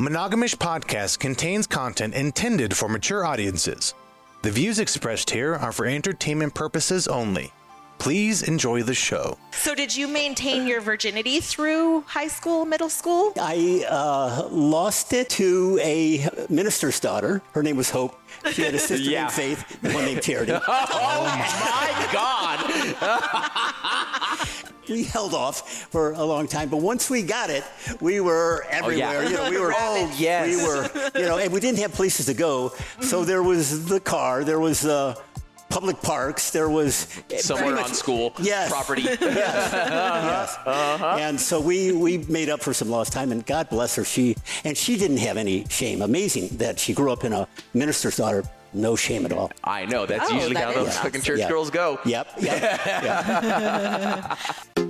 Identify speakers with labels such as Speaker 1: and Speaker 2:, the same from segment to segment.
Speaker 1: Monogamish Podcast contains content intended for mature audiences. The views expressed here are for entertainment purposes only. Please enjoy the show.
Speaker 2: So, did you maintain your virginity through high school, middle school?
Speaker 3: I uh, lost it to a minister's daughter. Her name was Hope. She had a sister
Speaker 4: Yeah.
Speaker 3: named Faith and one named Charity.
Speaker 4: Oh my God!
Speaker 3: we held off for a long time, but once we got it, we were oh, everywhere. You know, we were.
Speaker 4: Oh, yes.
Speaker 3: We were. You know, and we didn't have places to go, mm-hmm. so there was the car. There was. Uh, Public parks. There was
Speaker 4: Somewhere
Speaker 3: pretty
Speaker 4: on school
Speaker 3: Yes.
Speaker 4: property.
Speaker 3: yes. yes. And so we we made up for some lost time, and God bless her. She and she didn't have any shame. Amazing that she grew up in a minister's daughter. No shame at all.
Speaker 4: I know. That's
Speaker 2: Oh,
Speaker 4: usually
Speaker 2: that
Speaker 4: how those
Speaker 2: is
Speaker 4: fucking church
Speaker 3: Yeah.
Speaker 4: girls go.
Speaker 3: Yep. Yep. yep.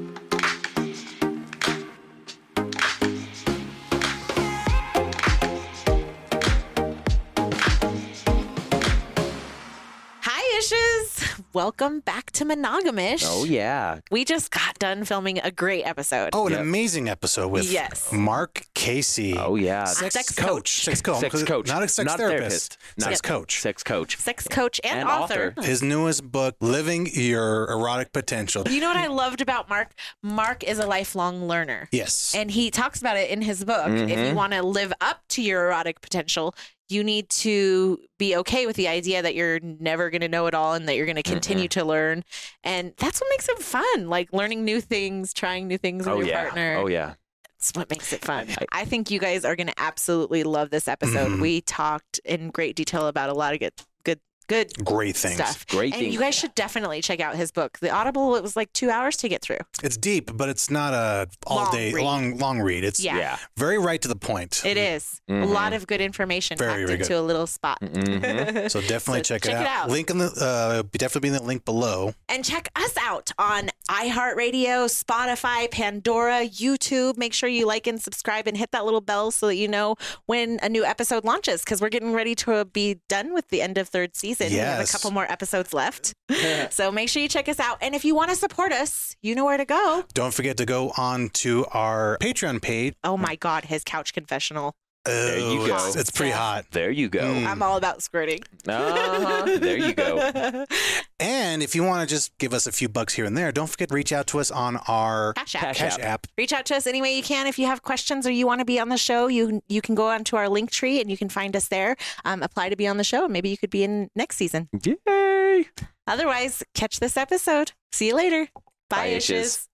Speaker 2: Welcome back to Monogamish.
Speaker 4: Oh yeah.
Speaker 2: We just got done filming a great episode.
Speaker 1: Oh, an
Speaker 4: Yep.
Speaker 1: amazing episode with
Speaker 2: Yes.
Speaker 1: Mark Casey.
Speaker 4: Oh yeah.
Speaker 1: Sex,
Speaker 2: Sex
Speaker 1: coach.
Speaker 2: coach.
Speaker 1: Sex coach.
Speaker 4: Sex coach.
Speaker 1: Not a sex
Speaker 4: Not
Speaker 1: therapist.
Speaker 4: Not
Speaker 1: Sex coach.
Speaker 4: Sex coach.
Speaker 2: Sex coach and,
Speaker 4: And
Speaker 2: author.
Speaker 4: author.
Speaker 1: His newest book, Living Your Erotic Potential.
Speaker 2: You know what I loved about Mark? Mark is a lifelong learner.
Speaker 1: Yes.
Speaker 2: And he talks about it in his book. If
Speaker 4: Mm-hmm.
Speaker 2: you want to live up to your erotic potential, you need to be okay with the idea that you're never going to know it all and that you're going to continue to learn. And that's what makes it fun. Like learning new things, trying new things with
Speaker 4: Oh
Speaker 2: your
Speaker 4: yeah.
Speaker 2: partner.
Speaker 4: Oh yeah.
Speaker 2: That's what makes it fun. I think you guys are going to absolutely love this episode.
Speaker 1: Mhm.
Speaker 2: We talked in great detail about a lot of good, good, good
Speaker 1: Great things.
Speaker 2: stuff.
Speaker 4: Great
Speaker 2: and
Speaker 4: things.
Speaker 2: you guys should definitely check out his book. The Audible, it was like two hours to get through.
Speaker 1: It's deep, but it's not a all
Speaker 2: Long
Speaker 1: day
Speaker 2: read.
Speaker 1: long long read. It's
Speaker 2: Yeah.
Speaker 4: Yeah.
Speaker 1: very right to the point.
Speaker 2: It is a
Speaker 4: Mhm.
Speaker 2: lot of good information
Speaker 1: Very,
Speaker 2: packed
Speaker 1: very
Speaker 2: into a little spot.
Speaker 4: Mhm.
Speaker 1: So definitely
Speaker 2: So
Speaker 1: check,
Speaker 2: check
Speaker 1: it,
Speaker 2: it
Speaker 1: out.
Speaker 2: out.
Speaker 1: Link in the uh, definitely be in the link below.
Speaker 2: And check us out on iHeartRadio, Spotify, Pandora, YouTube. Make sure you like and subscribe and hit that little bell so that you know when a new episode launches because we're getting ready to be done with the end of third season. We have a
Speaker 1: Yes.
Speaker 2: couple more episodes left. so make sure you check us out. And if you want to support us, you know where to go.
Speaker 1: Don't forget to go on to our Patreon page.
Speaker 2: Oh my God, his couch confessional.
Speaker 4: There you
Speaker 1: Oh,
Speaker 4: go.
Speaker 1: It's, it's pretty hot.
Speaker 4: There you go.
Speaker 1: Mm.
Speaker 2: I'm all about squirting.
Speaker 4: Uh-huh. There you go.
Speaker 1: And if you want to just give us a few bucks here and there, don't forget to reach out to us on our
Speaker 2: Cash app.
Speaker 4: Cash
Speaker 1: Cash
Speaker 4: App.
Speaker 1: app.
Speaker 2: reach out to us any way you can if you have questions or you want to be on the show you you can go onto our link tree and you can find us there um, apply to be on the show maybe you could be in next season
Speaker 4: Yay.
Speaker 2: otherwise catch this episode see you later bye,
Speaker 4: Bye,
Speaker 2: ishes.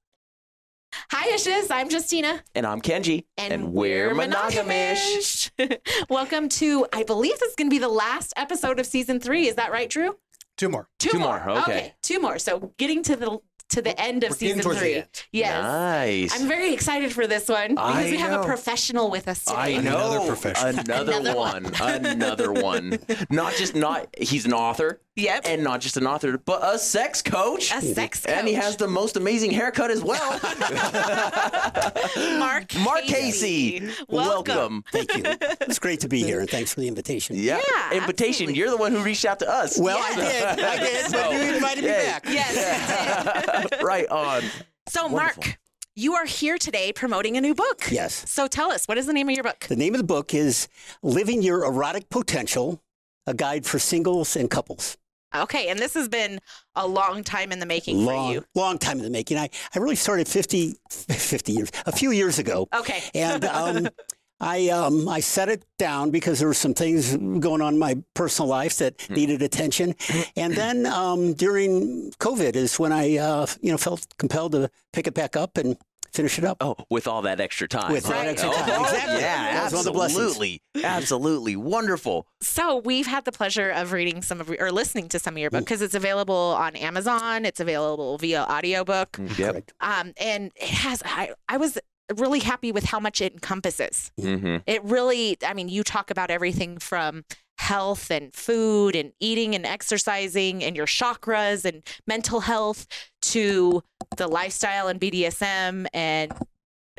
Speaker 4: Ishes.
Speaker 2: hi ishes i'm justina
Speaker 4: And I'm Kenji.
Speaker 2: and,
Speaker 4: we're monogamish.
Speaker 2: monogamish. welcome to i believe this is going to be the last episode of season three is that right drew
Speaker 1: Two more.
Speaker 4: Two more, okay.
Speaker 2: two more so getting to the to the end of
Speaker 1: We're
Speaker 2: season
Speaker 1: towards the
Speaker 2: three
Speaker 1: end.
Speaker 2: yes
Speaker 4: Nice.
Speaker 2: I'm very excited for this one because
Speaker 4: I
Speaker 2: we have a professional with us today.
Speaker 4: I know.
Speaker 1: Another professional.
Speaker 4: Another,
Speaker 2: Another
Speaker 4: one. Another one. Not just not he's an author.
Speaker 2: Yep.
Speaker 4: And not just an author, but a sex coach.
Speaker 2: A sex coach.
Speaker 4: And he has the most amazing haircut as well.
Speaker 2: Mark
Speaker 4: Mark Casey.
Speaker 2: Welcome.
Speaker 3: Thank you. It's great to be here, and thanks for the invitation.
Speaker 4: Yeah.
Speaker 2: Yeah,
Speaker 4: Invitation.
Speaker 2: absolutely.
Speaker 4: You're the one who reached out to us.
Speaker 3: Well, I did. I did, but you invited me back.
Speaker 2: Yes.
Speaker 4: right on.
Speaker 2: So,
Speaker 4: Wonderful.
Speaker 2: Mark, you are here today promoting a new book.
Speaker 3: Yes.
Speaker 2: So, tell us, what is the name of your book?
Speaker 3: The name of the book is Living Your Erotic Potential, a guide for singles and couples.
Speaker 2: Okay, and this has been a long time in the making for
Speaker 3: Long,
Speaker 2: you.
Speaker 3: long time in the making. I, I really started 50, 50 years, a few years ago.
Speaker 2: Okay.
Speaker 3: And um, I, um, I set it down because there were some things going on in my personal life that
Speaker 4: Hmm.
Speaker 3: needed attention. And then um, during COVID is when I, uh, you know, felt compelled to pick it back up and finish it up.
Speaker 4: Oh, with all that extra time.
Speaker 3: With that
Speaker 4: right?
Speaker 3: extra
Speaker 4: Oh,
Speaker 3: time. Exactly.
Speaker 4: Yeah,
Speaker 3: That was one of the blessings.
Speaker 4: absolutely. Absolutely. Wonderful.
Speaker 2: So, we've had the pleasure of reading some of, or listening to some of your
Speaker 4: Mm.
Speaker 2: book because it's available on Amazon. It's available via audiobook.
Speaker 4: Yep.
Speaker 3: Correct.
Speaker 2: Um, and it has, I, I was really happy with how much it encompasses.
Speaker 4: Mm-hmm.
Speaker 2: It really, I mean, you talk about everything from health and food and eating and exercising and your chakras and mental health to the lifestyle and BDSM and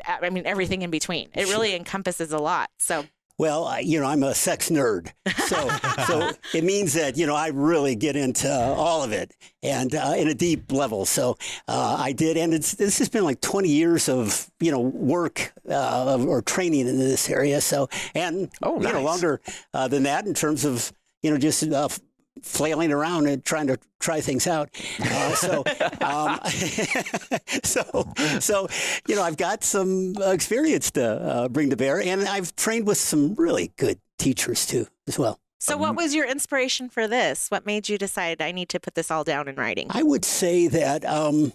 Speaker 2: uh, I mean everything in between. It really encompasses a lot. So
Speaker 3: Well, I, you know, I'm a sex nerd, so so it means that you know I really get into all of it and uh, in a deep level. So uh, I did, and it's this has been like 20 years of you know work uh, or training in this area. So and
Speaker 4: Oh,
Speaker 3: you know longer uh, than that in terms of you know just uh, flailing around and trying to try things out. Uh, so, um, so, so, you know, I've got some uh, experience to uh, bring to bear, and I've trained with some really good teachers too, as well.
Speaker 2: So, what was your inspiration for this? What made you decide I need to put this all down in writing?
Speaker 3: I would say that, um,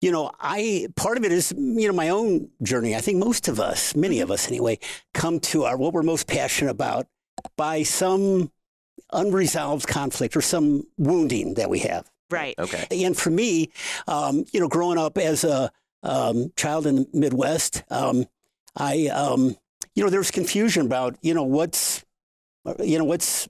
Speaker 3: you know, I part of it is you know my own journey. I think most of us, many of us anyway, come to our what we're most passionate about by some unresolved conflict or some wounding that we have.
Speaker 2: Right.
Speaker 4: Okay.
Speaker 3: And for me, um, you know, growing up as a um, child in the Midwest, um, I, um, you know, there was confusion about, you know, what's, you know, what's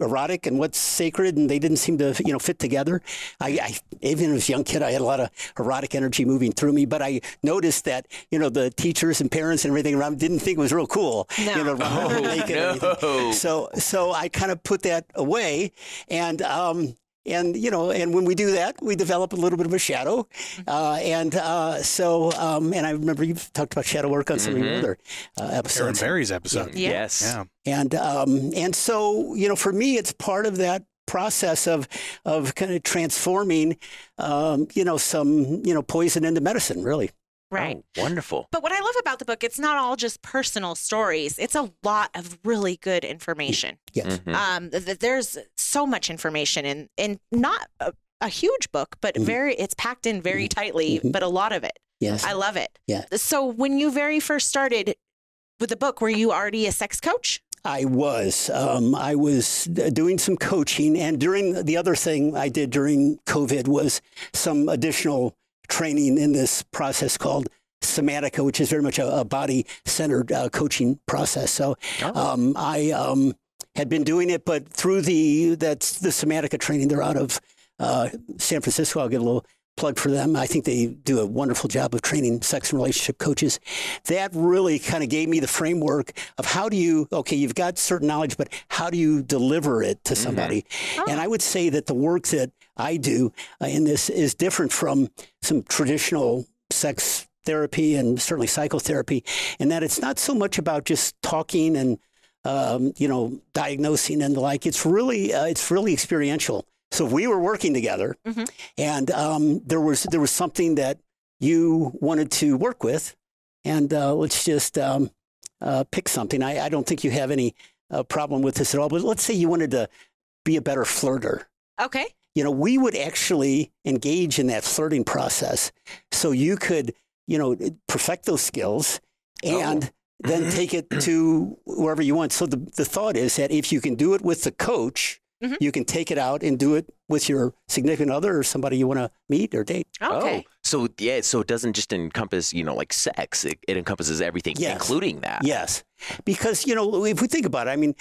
Speaker 3: erotic and what's sacred, and they didn't seem to, you know, fit together. I, I even as a young kid, I had a lot of erotic energy moving through me, but I noticed that, you know, the teachers and parents and everything around didn't think it was real cool, you
Speaker 2: No.
Speaker 3: know, run around naked and everything.
Speaker 4: no.
Speaker 3: So, so I kind of put that away, and um, and you know, and when we do that, we develop a little bit of a shadow, uh, and uh, so um, and I remember you've talked about shadow work on some of your
Speaker 4: Mhm.
Speaker 3: other uh,
Speaker 1: Aaron
Speaker 3: episodes,
Speaker 1: Berry's episode.
Speaker 2: Yeah.
Speaker 4: Yes.
Speaker 1: Yeah.
Speaker 3: and um, and so you know, for me, it's part of that process of of kind of transforming, um, you know, some you know poison into medicine, really.
Speaker 2: Right.
Speaker 4: Oh, wonderful.
Speaker 2: But what I love about the book, it's not all just personal stories. It's a lot of really good information.
Speaker 3: Yes.
Speaker 4: Mhm.
Speaker 2: Um, th- th- there's so much information in, in not a, a huge book, but
Speaker 3: Mhm.
Speaker 2: very, it's packed in very tightly,
Speaker 3: Mhm.
Speaker 2: but a lot of it.
Speaker 3: Yes.
Speaker 2: I love it.
Speaker 3: Yeah.
Speaker 2: So when you very first started with the book, were you already a sex coach?
Speaker 3: I was. Um, I was uh, doing some coaching, and during the other thing I did during COVID was some additional training in this process called Somatica, which is very much a, a body-centered uh, coaching process. So
Speaker 4: Oh.
Speaker 3: um, I um, had been doing it, but through the that's the Somatica training, they're out of uh, San Francisco. I'll give a little plug for them. I think they do a wonderful job of training sex and relationship coaches. That really kind of gave me the framework of how do you okay, you've got certain knowledge, but how do you deliver it to somebody? And I would say that the work that I do uh, in this is different from some traditional sex therapy and certainly psychotherapy, in that it's not so much about just talking and um, you know diagnosing and the like. It's really uh, it's really experiential. So we were working together,
Speaker 2: Mhm.
Speaker 3: and um, there was there was something that you wanted to work with, and uh, let's just um, uh, pick something. I, I don't think you have any uh, problem with this at all. But let's say you wanted to be a better flirter
Speaker 2: Okay.
Speaker 3: You know, we would actually engage in that flirting process so you could, you know, perfect those skills and then take it to wherever you want. So the, the thought is that if you can do it with the coach,
Speaker 2: Mhm.
Speaker 3: you can take it out and do it with your significant other or somebody you want to meet or date.
Speaker 2: Okay.
Speaker 4: Oh, so yeah, so it doesn't just encompass, you know, like sex. It, it encompasses everything,
Speaker 3: Yes.
Speaker 4: including that.
Speaker 3: Yes. Because, you know, if we think about it, I mean,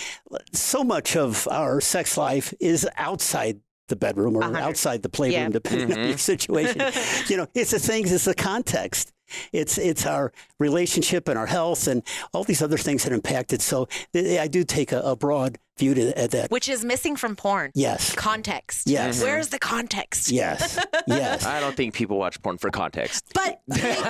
Speaker 3: so much of our sex life is outside the bedroom or
Speaker 2: hundred.
Speaker 3: outside the playroom,
Speaker 2: Yeah.
Speaker 3: depending on
Speaker 4: Mhm.
Speaker 3: your situation. you know, it's the things, it's the context. It's it's our relationship and our health and all these other things that impact it. So eh, eh, I do take a, a broad view to at that.
Speaker 2: Which is missing from porn.
Speaker 3: Yes.
Speaker 2: Context.
Speaker 3: Yes. Mm-hmm.
Speaker 2: Where's the context?
Speaker 3: Yes. Yes.
Speaker 4: I don't think people watch porn for context.
Speaker 2: But they do.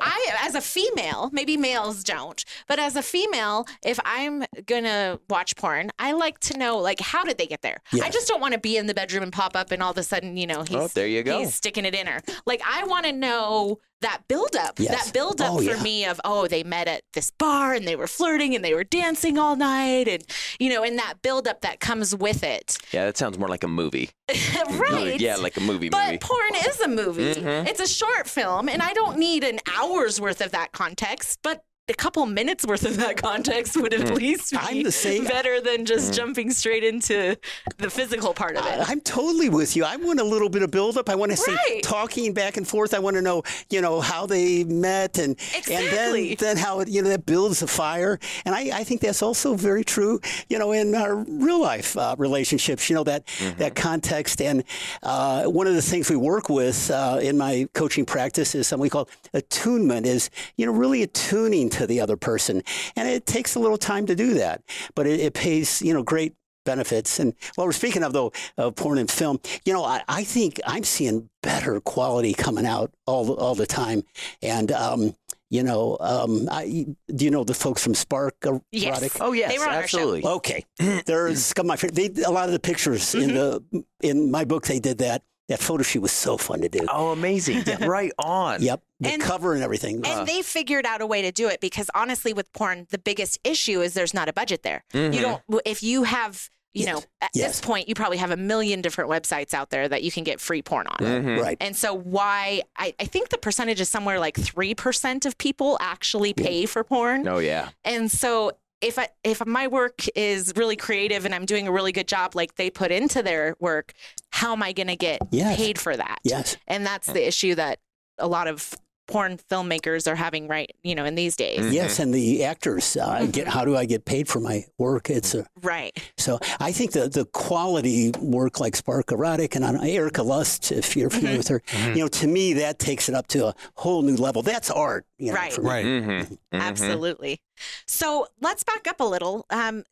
Speaker 2: I, as a female, maybe males don't, but as a female, if I'm gonna watch porn, I like to know, like, how did they get there? I just don't want to be in the bedroom and pop up, and all of a sudden, you know, he's
Speaker 4: Oh, there you go.
Speaker 2: he's sticking it in her. Like, I want to know that buildup,
Speaker 3: Yes.
Speaker 2: that buildup
Speaker 3: Oh,
Speaker 2: for
Speaker 3: yeah.
Speaker 2: me of, oh, they met at this bar and they were flirting and they were dancing all night, and you know, and that buildup that comes with it,
Speaker 4: Yeah, that sounds more like a movie.
Speaker 2: right?
Speaker 4: Yeah, like a movie
Speaker 2: But
Speaker 4: movie.
Speaker 2: porn is a movie.
Speaker 3: Mm-hmm.
Speaker 2: It's a short film, and I don't need an hour's worth of that context, but a couple minutes worth of that context would at least be
Speaker 3: Mm. I'm the same-
Speaker 2: better than just jumping straight into the physical part of it.
Speaker 3: I- I'm totally with you. I want a little bit of buildup. I want to see
Speaker 2: Right.
Speaker 3: talking back and forth. I want to know, you know, how they met and
Speaker 2: Exactly.
Speaker 3: and then then how it, you know that builds a fire. And I, I think that's also very true, you know, in our real life uh, relationships. You know that that context. And uh, one of the things we work with uh, in my coaching practice is something we call attunement. Is you know really attuning into the other person. And it takes a little time to do that, but it, it pays, you know, great benefits. And while we're speaking of though of porn and film, you know, I, I think I'm seeing better quality coming out all the, all the time. And um, you know, um, I, do you know the folks from Spark Erotic?
Speaker 2: Yes.
Speaker 4: Oh yes,
Speaker 2: They were on our show.
Speaker 4: absolutely.
Speaker 3: Okay, there's some of my friends. They a lot of the pictures in the in my book they did that. That photo shoot was so fun to do.
Speaker 4: Oh, amazing! right on.
Speaker 3: Yep, the
Speaker 2: And-
Speaker 3: cover and everything.
Speaker 2: And they figured out a way to do it because honestly, with porn, the biggest issue is there's not a budget there. You don't, if you have, you know, at
Speaker 3: Yes.
Speaker 2: this point, you probably have a million different websites out there that you can get free porn on.
Speaker 4: Mhm.
Speaker 3: right.
Speaker 2: And so, why I, I think the percentage is somewhere like 3% of people actually pay for porn.
Speaker 4: Oh yeah.
Speaker 2: And so, if I, if my work is really creative and I'm doing a really good job, like they put into their work, how am I going to get
Speaker 3: Yes.
Speaker 2: paid for that?
Speaker 3: Yes.
Speaker 2: And that's the issue that a lot of porn filmmakers are having right, you know, in these days.
Speaker 4: Mm.
Speaker 3: Yes, and the actors uh, get. How do I get paid for my work? It's a
Speaker 2: Right.
Speaker 3: so. I think the the quality work like Spark Erotic and on Erika Lust, if you're familiar with her, you know, to me that takes it up to a whole new level. That's art, you know,
Speaker 2: Right.
Speaker 3: for.
Speaker 1: Right.
Speaker 4: Mm-hmm.
Speaker 2: Absolutely. So let's back up a little. Um,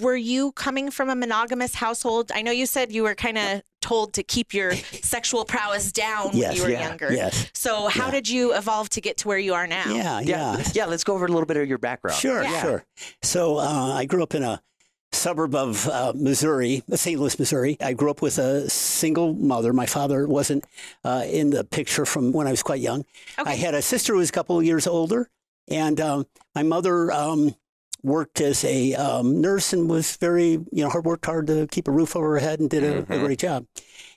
Speaker 2: were you coming from a monogamous household? I know you said you were kind of told to keep your sexual prowess down when you were
Speaker 3: yeah,
Speaker 2: younger.
Speaker 3: yes.
Speaker 2: So how
Speaker 3: Yeah.
Speaker 2: did you evolve to get to where you are now?
Speaker 3: Yeah,
Speaker 4: Yeah.
Speaker 3: yeah.
Speaker 4: yeah. Let's go over a little bit of your background.
Speaker 3: Sure,
Speaker 2: Yeah.
Speaker 3: sure. So uh, I grew up in a suburb of uh, Missouri, St. Louis, Missouri. I grew up with a single mother. My father wasn't uh, in the picture from when I was quite young.
Speaker 2: Okay.
Speaker 3: I had a sister who was a couple of years older, and um, my mother um, worked as a um, nurse and was very, you know, hard worked hard to keep a roof over her head and did a, a great job.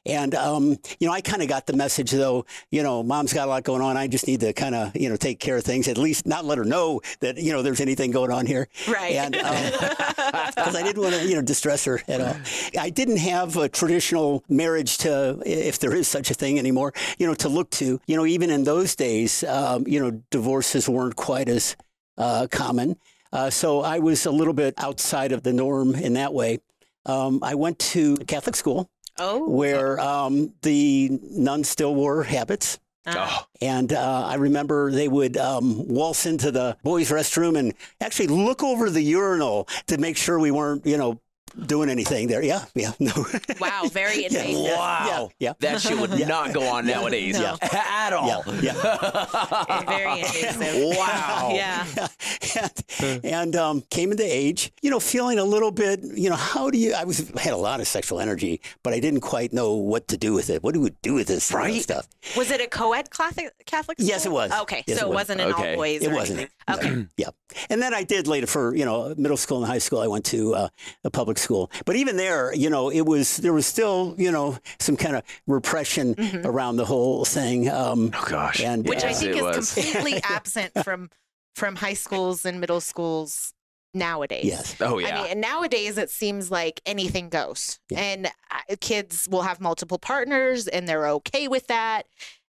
Speaker 3: And um, you know, I kind of got the message though. You know, mom's got a lot going on. I just need to kind of, you know, take care of things. At least not let her know that you know there's anything going on here.
Speaker 2: Right.
Speaker 3: And because I didn't want to, you know, distress her at all. I didn't have a traditional marriage to, if there is such a thing anymore, you know, to look to. You know, even in those days, um, you know, divorces weren't quite as uh, common. Uh, so I was a little bit outside of the norm in that way. Um, I went to Catholic school
Speaker 2: oh.
Speaker 3: where um, the nuns still wore habits.
Speaker 2: Uh,
Speaker 3: And uh, I remember they would um, waltz into the boys' restroom and actually look over the urinal to make sure we weren't, you know, doing anything there. Yeah, yeah, no.
Speaker 2: wow. Very
Speaker 3: yeah,
Speaker 2: invasive.
Speaker 3: yeah,
Speaker 4: Wow.
Speaker 3: Yeah,
Speaker 4: That shit would not go on nowadays.
Speaker 2: No.
Speaker 4: At all.
Speaker 3: yeah, yeah.
Speaker 2: Very invasive.
Speaker 4: Wow.
Speaker 2: Yeah.
Speaker 3: and, and um, came into age, you know, feeling a little bit, you know, how do you? I was had a lot of sexual energy, but I didn't quite know what to do with it. What do we do with this you
Speaker 4: Right.
Speaker 3: stuff?
Speaker 2: Was it a co-ed Catholic Catholic school?
Speaker 3: Yes, it was.
Speaker 2: Okay,
Speaker 3: Yes,
Speaker 2: so
Speaker 3: it
Speaker 2: it
Speaker 3: was.
Speaker 2: wasn't an
Speaker 4: Okay.
Speaker 2: all boys.
Speaker 3: It
Speaker 2: or
Speaker 3: wasn't.
Speaker 2: anything. Okay.
Speaker 3: Yeah. And then I did later for, you know, middle school and high school, I went to uh, a public school. But even there, you know, it was, there was still, you know, some kind of repression around the whole thing. Um,
Speaker 4: Oh gosh.
Speaker 3: and
Speaker 2: which I think
Speaker 4: it
Speaker 2: is
Speaker 4: was.
Speaker 2: completely absent from from high schools and middle schools nowadays.
Speaker 3: yes.
Speaker 4: Oh yeah.
Speaker 2: I mean, and nowadays it seems like anything goes,
Speaker 3: Yeah.
Speaker 2: and uh, kids will have multiple partners, and they're okay with that,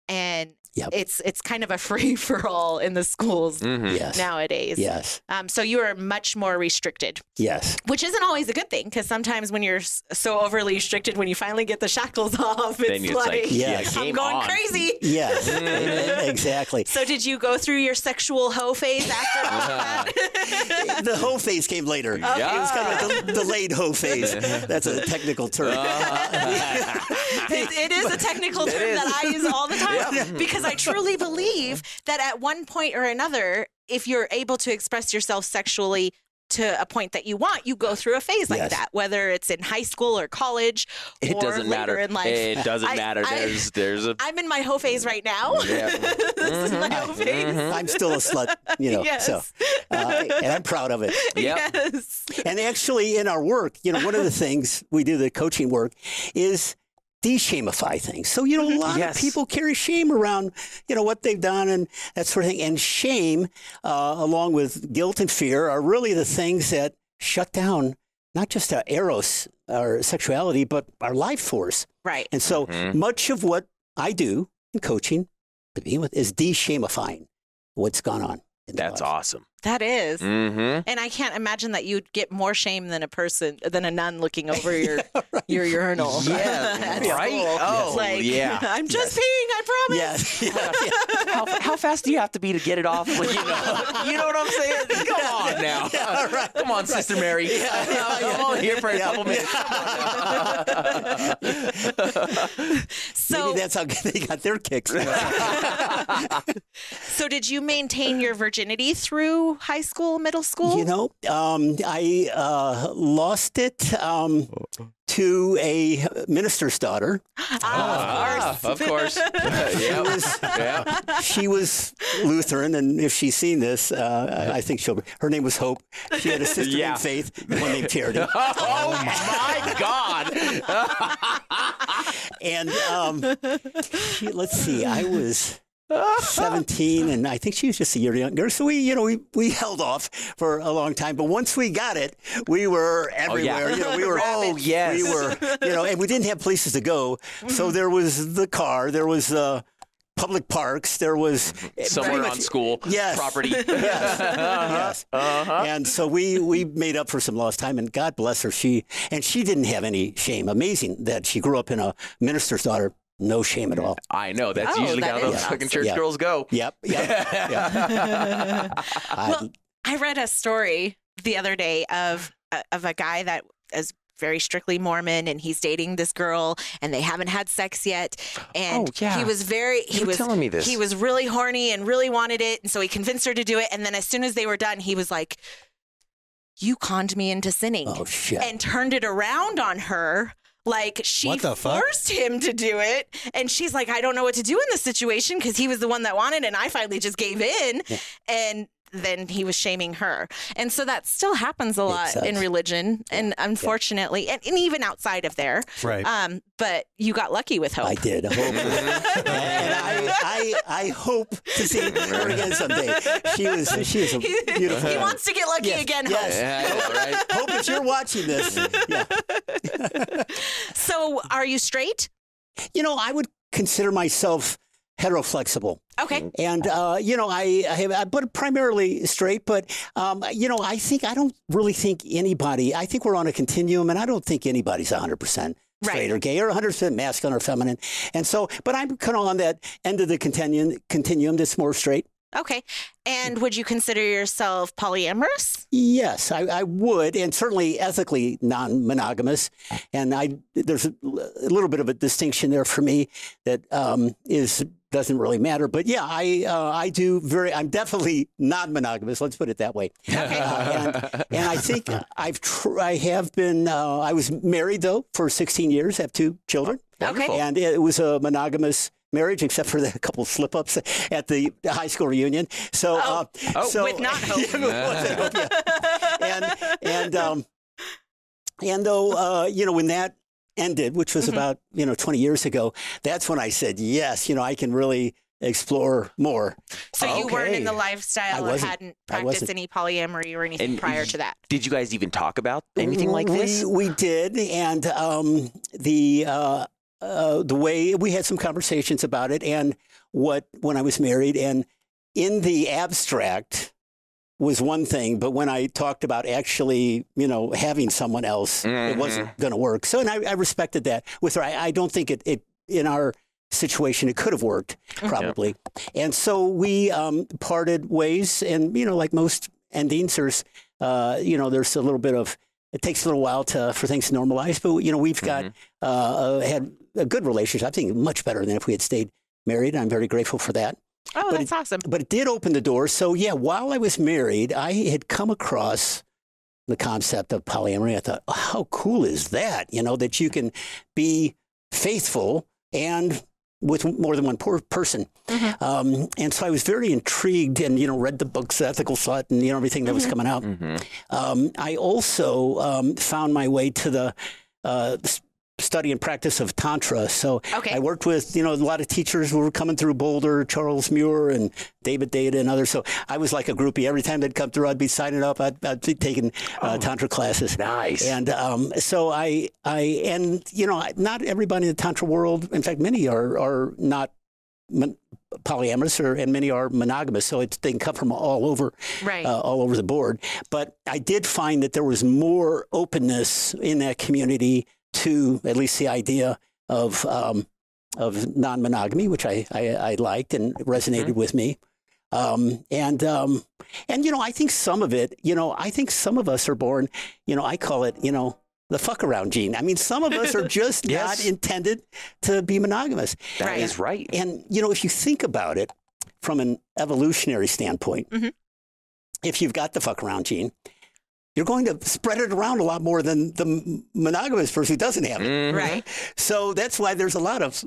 Speaker 2: and
Speaker 3: Yep.
Speaker 2: it's it's kind of a free for all in the schools
Speaker 4: Mhm.
Speaker 3: Yes.
Speaker 2: nowadays.
Speaker 3: Yes.
Speaker 2: Um, so you are much more restricted,
Speaker 3: Yes.
Speaker 2: which isn't always a good thing because sometimes when you're so overly restricted, when you finally get the shackles off, it's,
Speaker 4: it's
Speaker 2: like,
Speaker 4: like,
Speaker 3: yeah,
Speaker 2: I'm going
Speaker 4: on.
Speaker 2: crazy.
Speaker 3: Yes. exactly.
Speaker 2: So did you go through your sexual hoe phase after all that?
Speaker 3: The hoe phase came later. Yeah. It was kind of a del- delayed hoe phase. That's a technical term.
Speaker 2: it, it is a technical term that I use all the time because I truly believe that at one point or another, if you're able to express yourself sexually to a point that you want, you go through a phase like
Speaker 3: Yes.
Speaker 2: that, whether it's in high school or college
Speaker 4: It
Speaker 2: or
Speaker 4: doesn't
Speaker 2: later
Speaker 4: matter.
Speaker 2: in life.
Speaker 4: It doesn't
Speaker 2: I-
Speaker 4: matter.
Speaker 2: I-
Speaker 4: there's there's a
Speaker 2: I'm in my hoe phase right now.
Speaker 4: Yeah.
Speaker 2: this is my hoe phase.
Speaker 3: I'm still a slut, you know.
Speaker 2: Yes.
Speaker 3: So, uh, and I'm proud of it.
Speaker 4: Yep.
Speaker 2: Yes.
Speaker 3: And actually, in our work, you know, one of the things we do, the coaching work, is de-shamify things. So, you know, a lot
Speaker 4: Yes.
Speaker 3: of people carry shame around, you know, what they've done and that sort of thing. And shame, uh, along with guilt and fear, are really the things that shut down not just our eros, our sexuality, but our life force.
Speaker 2: Right.
Speaker 3: And so
Speaker 4: Mhm.
Speaker 3: much of what I do in coaching to begin with is de-shamifying what's gone on. In
Speaker 4: That's
Speaker 3: lives.
Speaker 4: awesome.
Speaker 2: That is.
Speaker 4: Mm-hmm.
Speaker 2: And I can't imagine that you'd get more shame than a person than a nun looking over your your urinal.
Speaker 4: Yeah, right? Oh,
Speaker 2: It's like,
Speaker 4: yeah.
Speaker 2: I'm just peeing. I promise.
Speaker 3: Yes. yeah.
Speaker 4: How, how fast do you have to be to get it off? Like, you know, you know what I'm saying? Come on now. Come on, Sister Mary. I'm only here for a couple minutes.
Speaker 2: So,
Speaker 3: Maybe that's how they got their kicks.
Speaker 2: so did you maintain your virginity through high school, middle school?
Speaker 3: You know, um, I uh, lost it um, to a minister's daughter.
Speaker 2: ah, of course.
Speaker 4: of course. yeah. yeah.
Speaker 3: She was Lutheran, and if she's seen this, uh, I I think she'll. Her name was Hope. She had a sister
Speaker 4: Yeah.
Speaker 3: named Faith, and one named Charity.
Speaker 4: Oh my God.
Speaker 3: And um, she, let's see, I was 17, and I think she was just a year younger. So we, you know, we, we held off for a long time. But once we got it, we were oh, everywhere. You know, we were.
Speaker 4: Oh, yes.
Speaker 3: We were, you know, and we didn't have places to go. So mm-hmm. there was the car, there was uh, public parks, there was eh,
Speaker 4: Somewhere
Speaker 3: pretty
Speaker 4: on school
Speaker 3: Yes.
Speaker 4: property.
Speaker 3: yes. Uh-huh. yes. Uh-huh. And so we we made up for some lost time, and God bless her. She and she didn't have any shame. Amazing that she grew up in a minister's daughter. No shame at all.
Speaker 4: I know. That's
Speaker 2: Oh,
Speaker 4: usually
Speaker 2: that
Speaker 4: how
Speaker 2: is
Speaker 4: those
Speaker 2: awesome.
Speaker 4: fucking church
Speaker 3: Yeah.
Speaker 4: girls go.
Speaker 3: Yep. Yep. yep. I-
Speaker 2: Well, I read a story the other day of of a guy that is very strictly Mormon and he's dating this girl and they haven't had sex yet oh, and
Speaker 4: Oh, yeah.
Speaker 2: he was very he
Speaker 4: You
Speaker 2: was
Speaker 4: telling me this.
Speaker 2: he was really horny and really wanted it and so he convinced her to do it and then as soon as they were done he was like you conned me into sinning
Speaker 3: oh shit.
Speaker 2: and turned it around on her. Like she
Speaker 5: What the fuck?
Speaker 2: forced him to do it. And she's like, I don't know what to do in this situation because he was the one that wanted. And I finally just gave in. And then he was shaming her. And so that still happens a lot in religion. And unfortunately, and, and even outside of there.
Speaker 5: Right.
Speaker 2: Um, but you got lucky with hope.
Speaker 3: I did. I hope. and I, I, I hope to see her again someday. She was, she was a beautiful.
Speaker 2: he
Speaker 3: woman.
Speaker 2: wants to get lucky
Speaker 3: Yes,
Speaker 2: again.
Speaker 3: yes.
Speaker 2: Hope.
Speaker 4: Yeah, right?
Speaker 3: Hope if you're watching this. Yeah.
Speaker 2: So are you straight?
Speaker 3: You know, I would consider myself heteroflexible.
Speaker 2: Okay.
Speaker 3: And uh, you know, I, I have, I- but primarily straight. But um, you know, I think I don't really think anybody. I think we're on a continuum, and I don't think anybody's 100 percent straight
Speaker 2: Right.
Speaker 3: or gay or 100 percent masculine or feminine. And so, but I'm kind of on that end of the continuum. Continuum that's more straight.
Speaker 2: Okay. And would you consider yourself polyamorous?
Speaker 3: Yes, I, I would, and certainly ethically non-monogamous. And I there's a, a little bit of a distinction there for me that um, is doesn't really matter. But yeah, I uh, I do very. I'm definitely not monogamous. Let's put it that way. Uh, and, and I think I've tr- I have been. Uh, I was married though for 16 years. Have two children.
Speaker 2: Okay.
Speaker 3: And it was a monogamous marriage, except for the couple slip ups at the high school reunion. So,
Speaker 2: Oh.
Speaker 3: uh, so
Speaker 2: With not hope.
Speaker 3: Yeah, with hope, yeah. and and um, and though uh, you know when that ended, which was
Speaker 2: Mhm.
Speaker 3: about you know 20 years ago, that's when I said yes. You know, I can really explore more.
Speaker 2: So you weren't in the
Speaker 3: Okay. I
Speaker 2: lifestyle or
Speaker 3: wasn't.
Speaker 2: hadn't practiced
Speaker 3: wasn't.
Speaker 2: any polyamory or anything
Speaker 4: And
Speaker 2: prior
Speaker 4: y-
Speaker 2: to that.
Speaker 4: Did you guys even talk about anything like this?
Speaker 3: We, we did, and um, the uh, uh, the way we had some conversations about it, and what when I was married, and in the abstract was one thing, but when I talked about actually, you know, having someone else, it
Speaker 4: Mhm.
Speaker 3: wasn't going to work. So, and I, I respected that with her. I, I don't think it, it in our situation it could have worked probably, and so we um, parted ways. And you know, like most endings, there's uh, you know, there's a little bit of it takes a little while to for things to normalize, but you know, we've got uh, uh, had a good relationship. I think much better than if we had stayed married. I'm very grateful for that.
Speaker 2: Oh,
Speaker 3: But
Speaker 2: that's awesome.
Speaker 3: But it did open the door. So yeah, while I was married, I had come across the concept of polyamory. I thought, oh, how cool is that? You know, that you can be faithful and with more than one per- person.
Speaker 2: Mhm.
Speaker 3: Um, and so I was very intrigued and, you know, read the books, Ethical Slut and, you know, everything that was coming out.
Speaker 4: Mm-hmm.
Speaker 3: Um, I also um, found my way to the uh, s- study and practice of Tantra. So
Speaker 2: Okay.
Speaker 3: I worked with, you know, a lot of teachers who were coming through Boulder, Charles Muir and David Deida and others. So I was like a groupie. Every time they'd come through, I'd be signing up. I'd, I'd be taking uh, Tantra classes.
Speaker 4: Nice.
Speaker 3: And um, so I, I, and you know, not everybody in the tantra world. In fact, many are are not mon- polyamorous or, and many are monogamous. So it's, they can come from all over,
Speaker 2: Right.
Speaker 3: uh, all over the board. But I did find that there was more openness in that community to at least the idea of um, of non-monogamy, which I, I, I liked and resonated with me. Um, and um, and you know, I think some of it, you know, I think some of us are born, you know, I call it, you know, the fuck around gene. I mean, some of us are just
Speaker 4: Yes.
Speaker 3: not intended to be monogamous.
Speaker 4: That is
Speaker 2: Right.
Speaker 4: right.
Speaker 3: And you know, if you think about it from an evolutionary standpoint,
Speaker 2: Mhm.
Speaker 3: if you've got the fuck around gene, you're going to spread it around a lot more than the monogamous person who doesn't have it.
Speaker 4: Mhm.
Speaker 2: Right.
Speaker 3: So that's why there's a lot of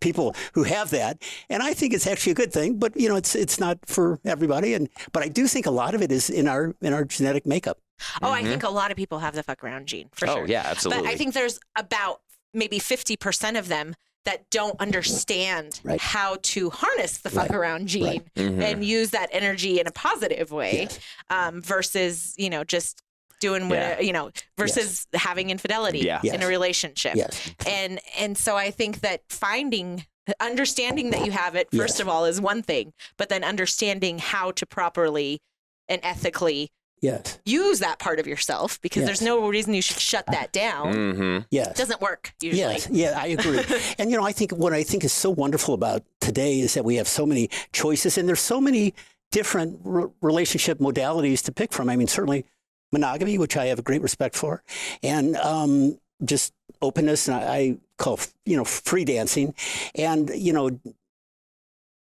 Speaker 3: people who have that, and I think it's actually a good thing. But you know, it's it's not for everybody, and but I do think a lot of it is in our in our genetic makeup.
Speaker 2: Oh, I think a lot of people have the fuck around gene for
Speaker 4: Oh,
Speaker 2: sure.
Speaker 4: Oh yeah, absolutely.
Speaker 2: But I think there's about maybe 50% of them that don't understand
Speaker 3: Right.
Speaker 2: how to harness the fuck
Speaker 3: Right.
Speaker 2: around gene
Speaker 3: Right.
Speaker 4: Mhm.
Speaker 2: and use that energy in a positive way
Speaker 3: Yes.
Speaker 2: um, versus, you know, just doing what,
Speaker 4: Yeah.
Speaker 2: you know, versus having infidelity
Speaker 4: Yeah.
Speaker 2: in a relationship.
Speaker 3: Yes,
Speaker 2: And and so I think that finding understanding that you have it first
Speaker 3: Yes.
Speaker 2: of all is one thing, but then understanding how to properly and ethically
Speaker 3: yes,
Speaker 2: use that part of yourself because there's no reason you should shut that down.
Speaker 4: Mhm.
Speaker 3: yes.
Speaker 2: It doesn't work usually.
Speaker 3: Yes, yeah, I agree. and you know, I think what I think is so wonderful about today is that we have so many choices, and there's so many different re- relationship modalities to pick from. I mean, certainly monogamy, which I have a great respect for, and um, just openness, and I, I call you know free dancing, and you know.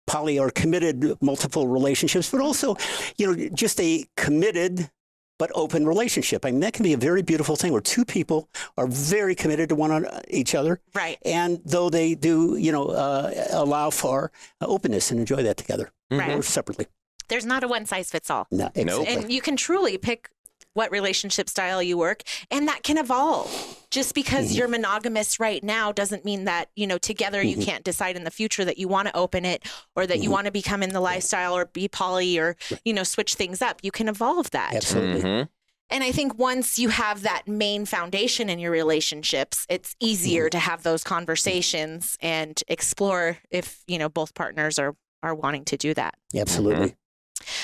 Speaker 3: Poly or committed multiple relationships, but also, you know, just a committed but open relationship. I mean, that can be a very beautiful thing where two people are very committed to one on each other.
Speaker 2: Right.
Speaker 3: And though they do, you know, uh, allow for openness and enjoy that together
Speaker 2: Right.
Speaker 3: or separately.
Speaker 2: There's not a one size fits all.
Speaker 3: No, exactly.
Speaker 2: And you can truly pick what relationship style you work and that can evolve. Just because
Speaker 3: Mm-hmm.
Speaker 2: you're monogamous right now doesn't mean that, you know, together you can't decide in the future that you want to open it or that
Speaker 3: Mm-hmm.
Speaker 2: you want to become in the lifestyle or be poly or, you know, switch things up. You can evolve that.
Speaker 3: Absolutely.
Speaker 2: And I think once you have that main foundation in your relationships, it's easier
Speaker 3: Mm-hmm.
Speaker 2: to have those conversations and explore if, you know, both partners are are wanting to do that.
Speaker 3: Absolutely.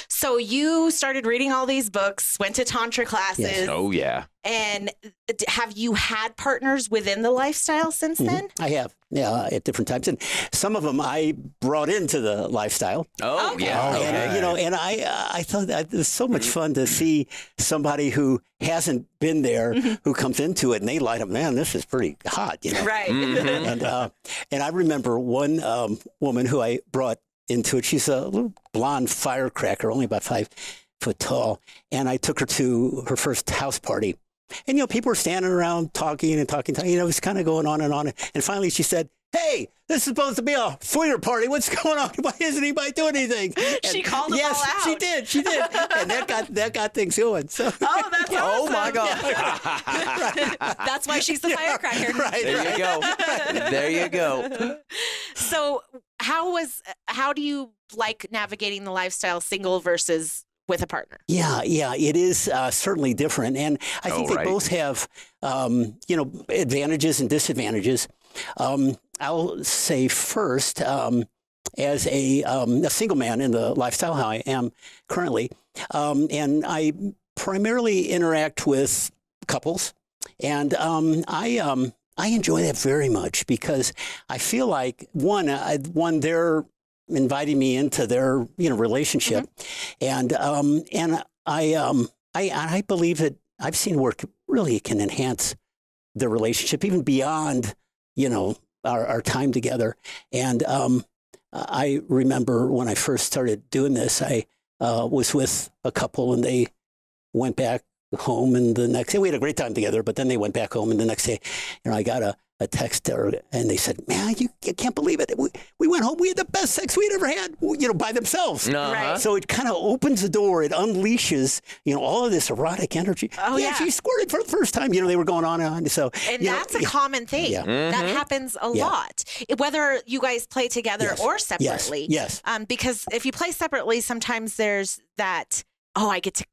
Speaker 2: So you started reading all these books, went to tantra classes,
Speaker 4: Oh yeah.
Speaker 2: and have you had partners within the lifestyle since
Speaker 3: Mhm.
Speaker 2: then?
Speaker 3: I have, yeah, at different times. And some of them I brought into the lifestyle.
Speaker 4: Oh
Speaker 2: Okay.
Speaker 4: yeah.
Speaker 1: Oh,
Speaker 4: Okay.
Speaker 3: And, uh, you know, and I, uh, I thought that it was so much fun to see somebody who hasn't been there who comes into it and they light up, man, this is pretty hot, you know.
Speaker 2: Right.
Speaker 4: Mhm.
Speaker 3: and uh, and I remember one um, woman who I brought into it. She's a little blonde firecracker, only about five foot tall, and I took her to her first house party. And you know, people were standing around talking and talking. You know, it was kind of going on and on. And finally, she said, "Hey, this is supposed to be a swinger party. What's going on? Why isn't anybody doing anything?"
Speaker 2: She called them
Speaker 3: yes,
Speaker 2: all
Speaker 3: she did. She did, and that got that got things going. So.
Speaker 2: Oh, that's awesome.
Speaker 4: Oh my God.
Speaker 2: That's why she's the firecracker.
Speaker 3: Right,
Speaker 4: there
Speaker 3: right.
Speaker 4: you go. There you go.
Speaker 2: So, how was how do you like navigating the lifestyle single versus with a partner?
Speaker 3: Yeah, yeah, it is uh, certainly different, and I think
Speaker 4: Oh,
Speaker 3: they
Speaker 4: right.
Speaker 3: both have, um, you know, advantages and disadvantages. Um, I'll say first, um, as a, um, a single man in the lifestyle how I am currently, um, and I primarily interact with couples, and um, I um, I enjoy that very much because I feel like one, I, one they're inviting me into their you know relationship, and um, and I um, I I believe that I've seen work really can enhance the relationship even beyond you know our, our time together. And um, I remember when I first started doing this, I uh, was with a couple and they went back home and the next day we had a great time together but then they went back home and the next day you know i got a, a text or, and they said man you, you can't believe it we, we went home we had the best sex we'd ever had you know by themselves
Speaker 4: Uh-huh.
Speaker 2: Right.
Speaker 3: so it kind of opens the door. It unleashes, you know, all of this erotic energy.
Speaker 2: Oh, yeah.
Speaker 3: she squirted for the first time. You know, they were going on and on. So,
Speaker 2: And
Speaker 3: you know,
Speaker 2: that's a
Speaker 3: yeah,
Speaker 2: common thing.
Speaker 3: Yeah.
Speaker 2: That
Speaker 4: Mhm.
Speaker 2: happens a
Speaker 3: Yeah.
Speaker 2: lot. Whether you guys play together
Speaker 3: Yes.
Speaker 2: or
Speaker 3: yes,
Speaker 2: separately.
Speaker 3: yes,
Speaker 2: Um, because if you play separately, sometimes there's that, oh, I get to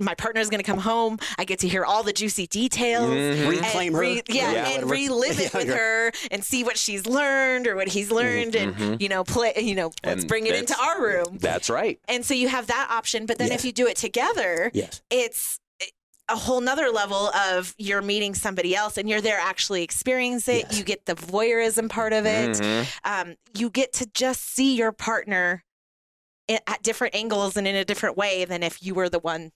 Speaker 2: my partner is going to come home. I get to hear all the juicy details.
Speaker 4: Mhm.
Speaker 3: Reclaim
Speaker 2: and
Speaker 3: her.
Speaker 2: re- yeah,
Speaker 3: Yeah,
Speaker 2: and relive it with her and see what she's learned or what he's learned, and
Speaker 4: Mhm.
Speaker 2: you know, play. You know, let's
Speaker 4: And
Speaker 2: bring it into our room.
Speaker 4: That's right.
Speaker 2: And so you have that option. But then
Speaker 3: Yes.
Speaker 2: if you do it together,
Speaker 3: Yes.
Speaker 2: it's a whole nother level of you're meeting somebody else and you're there actually experiencing it.
Speaker 3: Yes.
Speaker 2: You get the voyeurism part of it.
Speaker 4: Mhm.
Speaker 2: Um, you get to just see your partner at different angles and in a different way than if you were the one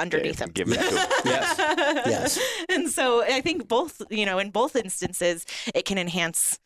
Speaker 2: underneath them.
Speaker 4: Give it to him. Yes.
Speaker 3: Yes.
Speaker 2: And so I think both, you know, in both instances, it can enhance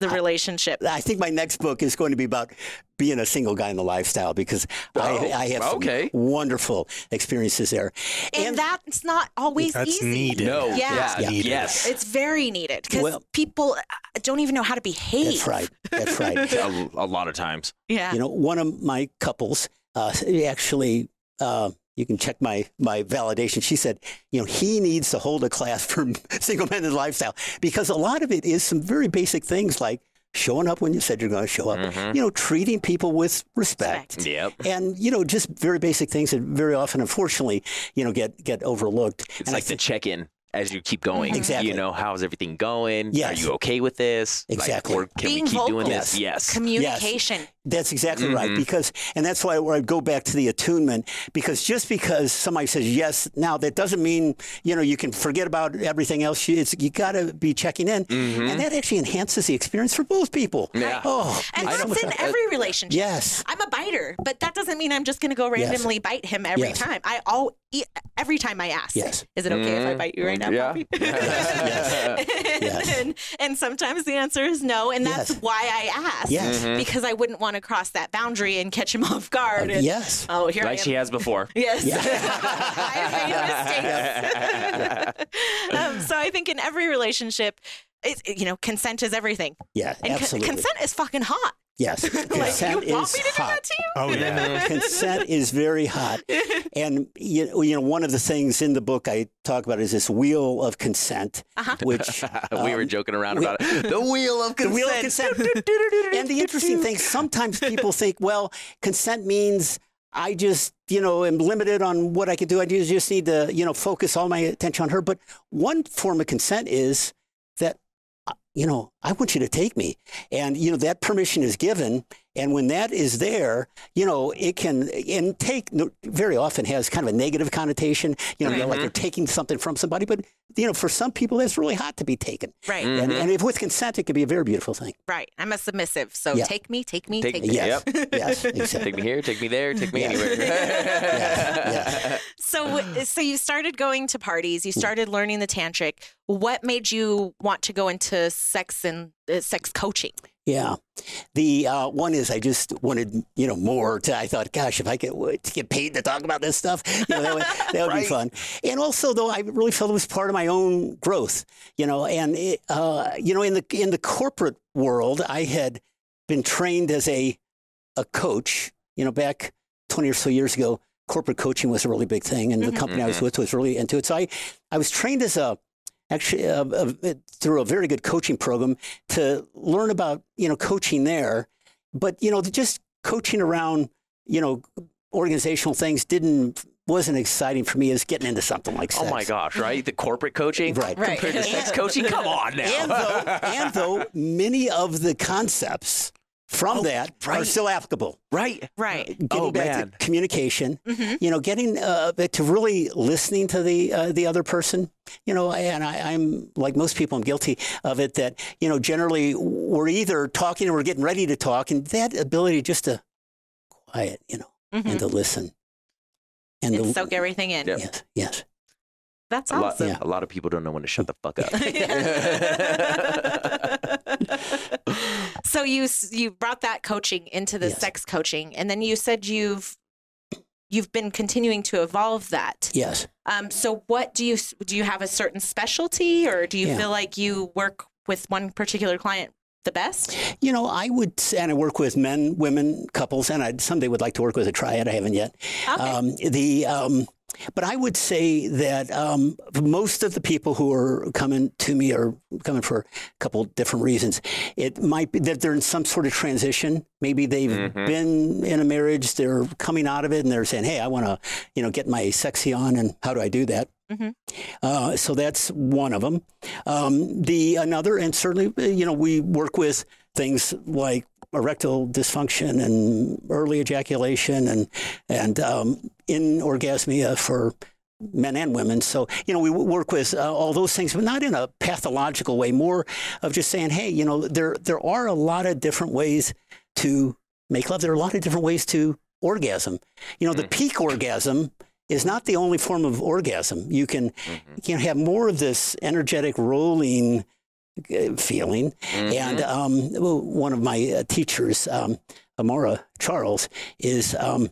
Speaker 2: the relationship.
Speaker 3: I think my next book is going to be about being a single guy in the lifestyle because
Speaker 4: Oh,
Speaker 3: I, I have some
Speaker 4: okay.
Speaker 3: wonderful experiences there.
Speaker 2: And, that's not always
Speaker 1: That's
Speaker 2: easy.
Speaker 1: needed.
Speaker 4: No.
Speaker 2: Yeah.
Speaker 4: Yeah.
Speaker 3: Yeah.
Speaker 4: Yes.
Speaker 2: It's very needed because
Speaker 3: Well-
Speaker 2: people uh, don't even know how to behave.
Speaker 3: That's right. That's right.
Speaker 4: a, a lot of times.
Speaker 2: Yeah.
Speaker 3: You know, one of my couples uh, actually, uh, you can check my my validation. She said, you know, he needs to hold a class for single men in the lifestyle because a lot of it is some very basic things like showing up when you said you're going to show up.
Speaker 4: Mhm.
Speaker 3: You know, treating people with respect.
Speaker 2: Respect.
Speaker 4: Yep.
Speaker 3: And you know, just very basic things that very often, unfortunately, you know, get get overlooked.
Speaker 4: It's
Speaker 3: And I
Speaker 4: like the check in as you keep going.
Speaker 3: Exactly.
Speaker 4: You know, how's everything going?
Speaker 3: Yes.
Speaker 4: Are you okay with this? Like,
Speaker 3: Exactly.
Speaker 4: or can
Speaker 2: Being
Speaker 4: we keep doing this? Yes.
Speaker 2: Communication.
Speaker 3: That's exactly right.
Speaker 4: Mhm.
Speaker 3: Because, and that's why where I go back to the attunement. Because just because somebody says yes now, that doesn't mean you know you can forget about everything else. You, it's, you got to be checking in,
Speaker 4: Mhm.
Speaker 3: and that actually enhances the experience for both people.
Speaker 4: Yeah.
Speaker 3: Oh,
Speaker 2: And
Speaker 3: makes so
Speaker 2: that's
Speaker 3: much-
Speaker 2: in every relationship.
Speaker 3: yes.
Speaker 2: I'm a biter, but that doesn't mean I'm just going to go randomly bite him every
Speaker 3: Yes.
Speaker 2: time. I all e- every time I ask,
Speaker 3: Yes.
Speaker 2: is it okay if I
Speaker 4: Mhm.
Speaker 2: bite you right now,
Speaker 4: Yeah.
Speaker 2: Poppy?
Speaker 4: Yes.
Speaker 3: Yes.
Speaker 2: and, and sometimes the answer is no, and that's
Speaker 3: Yes.
Speaker 2: why I ask.
Speaker 3: Yes.
Speaker 4: Mhm.
Speaker 2: Because I wouldn't want to cross that boundary and catch him off guard. And,
Speaker 3: yes.
Speaker 2: Oh, here
Speaker 4: Like
Speaker 2: I am.
Speaker 4: she has before.
Speaker 2: Yes.
Speaker 3: Yeah.
Speaker 2: I made mistakes. um, so I think in every relationship, it's, you know, consent is everything.
Speaker 3: Yeah.
Speaker 2: And con-
Speaker 3: absolutely.
Speaker 2: consent is fucking hot.
Speaker 3: Yes.
Speaker 2: like,
Speaker 3: Consent
Speaker 2: you want
Speaker 3: is
Speaker 2: me to do
Speaker 3: hot.
Speaker 2: that to you?
Speaker 1: Oh yeah.
Speaker 3: consent is very hot. And you know, you know, one of the things in the book I talk about is this wheel of consent,
Speaker 2: Uh-huh.
Speaker 3: which
Speaker 4: we were
Speaker 3: um,
Speaker 4: joking around
Speaker 3: we-
Speaker 4: about it. The wheel of consent.
Speaker 3: the
Speaker 4: consent.
Speaker 3: wheel of consent. and the interesting thing, sometimes people think, well, consent means I just, you know, am limited on what I can do. I just just need to, you know, focus all my attention on her. But one form of consent is that, you know, I want you to take me. And, you know, that permission is given. And when that is there, you know, it can, and take very often has kind of a negative connotation, you know, you're like you're taking something from somebody. But, you know, for some people, that's really hot to be taken.
Speaker 2: Right.
Speaker 3: And,
Speaker 4: Mhm.
Speaker 3: and if with consent, it can be a very beautiful thing.
Speaker 2: Right. I'm a submissive. So
Speaker 3: Yeah.
Speaker 2: take me, take me,
Speaker 4: Take
Speaker 2: take,
Speaker 4: me.
Speaker 2: me.
Speaker 3: Yes.
Speaker 4: Yep.
Speaker 3: Yes. Exactly.
Speaker 4: Take me here, take me there, take me
Speaker 3: Yes.
Speaker 4: anywhere.
Speaker 3: Yes.
Speaker 2: So, so you started going to parties. You started learning the tantric. What made you want to go into sex and uh, sex coaching?
Speaker 3: Yeah. The uh, one is I just wanted, you know, more to, I thought, gosh, if I could get paid to talk about this stuff, you know, that would, that would be fun. And also though, I really felt it was part of my own growth, you know, and, it, uh, you know, in the, in the corporate world, I had been trained as a, a coach, you know, back 20 or so years ago, corporate coaching was a really big thing. And the
Speaker 2: Mhm.
Speaker 3: company I was
Speaker 4: Mhm.
Speaker 3: with was really into it. So I, I was trained as a, actually uh, uh, through a very good coaching program to learn about you know coaching there but you know just coaching around you know organizational things didn't wasn't exciting for me as getting into something like
Speaker 4: oh my gosh, right? The corporate coaching
Speaker 3: Right.
Speaker 2: Right.
Speaker 4: compared to sex coaching? Come on now.
Speaker 3: and though and though many of the concepts from
Speaker 4: Oh,
Speaker 3: that are
Speaker 4: right.
Speaker 3: still applicable
Speaker 4: right.
Speaker 2: Right.
Speaker 3: getting
Speaker 4: Oh,
Speaker 3: back
Speaker 4: man.
Speaker 3: to communication
Speaker 2: Mhm.
Speaker 3: you know getting uh, to really listening to the uh, the other person you know and I, i'm like most people i'm guilty of it that you know generally we're either talking or we're getting ready to talk and that ability just to quiet you know
Speaker 2: Mhm.
Speaker 3: and to listen and,
Speaker 2: And
Speaker 3: to,
Speaker 2: soak everything in.
Speaker 4: Yep.
Speaker 3: yes yes
Speaker 2: That's
Speaker 4: A lot,
Speaker 2: awesome.
Speaker 3: Yeah.
Speaker 4: a lot of people don't know when to shut the fuck up.
Speaker 2: so you you brought that coaching into the
Speaker 3: Yes.
Speaker 2: sex coaching, and then you said you've you've been continuing to evolve that.
Speaker 3: yes
Speaker 2: Um, so what do you do? You have a certain specialty, or do you
Speaker 3: Yeah.
Speaker 2: feel like you work with one particular client the best?
Speaker 3: You know, I would, and I work with men, women, couples, and I someday would like to work with a triad. I haven't yet.
Speaker 2: Okay.
Speaker 3: Um, the um, but I would say that um, most of the people who are coming to me are coming for a couple different reasons. It might be that they're in some sort of transition. Maybe they've
Speaker 4: Mhm.
Speaker 3: been in a marriage, they're coming out of it, and they're saying, "Hey, I want to, you know, get my sexy on, and how do I do that?"
Speaker 2: Mhm.
Speaker 3: Uh, so that's one of them. Um, the another, and certainly, you know, we work with things like erectile dysfunction and early ejaculation and and um, anorgasmia for men and women. So you know, we work with uh, all those things, but not in a pathological way. More of just saying, hey, you know, there there are a lot of different ways to make love. There are a lot of different ways to orgasm. You know, the peak orgasm is not the only form of orgasm. You can you can have more of this energetic rolling uh, feeling. And um, one of my uh, teachers, um, Amara Charles, is um,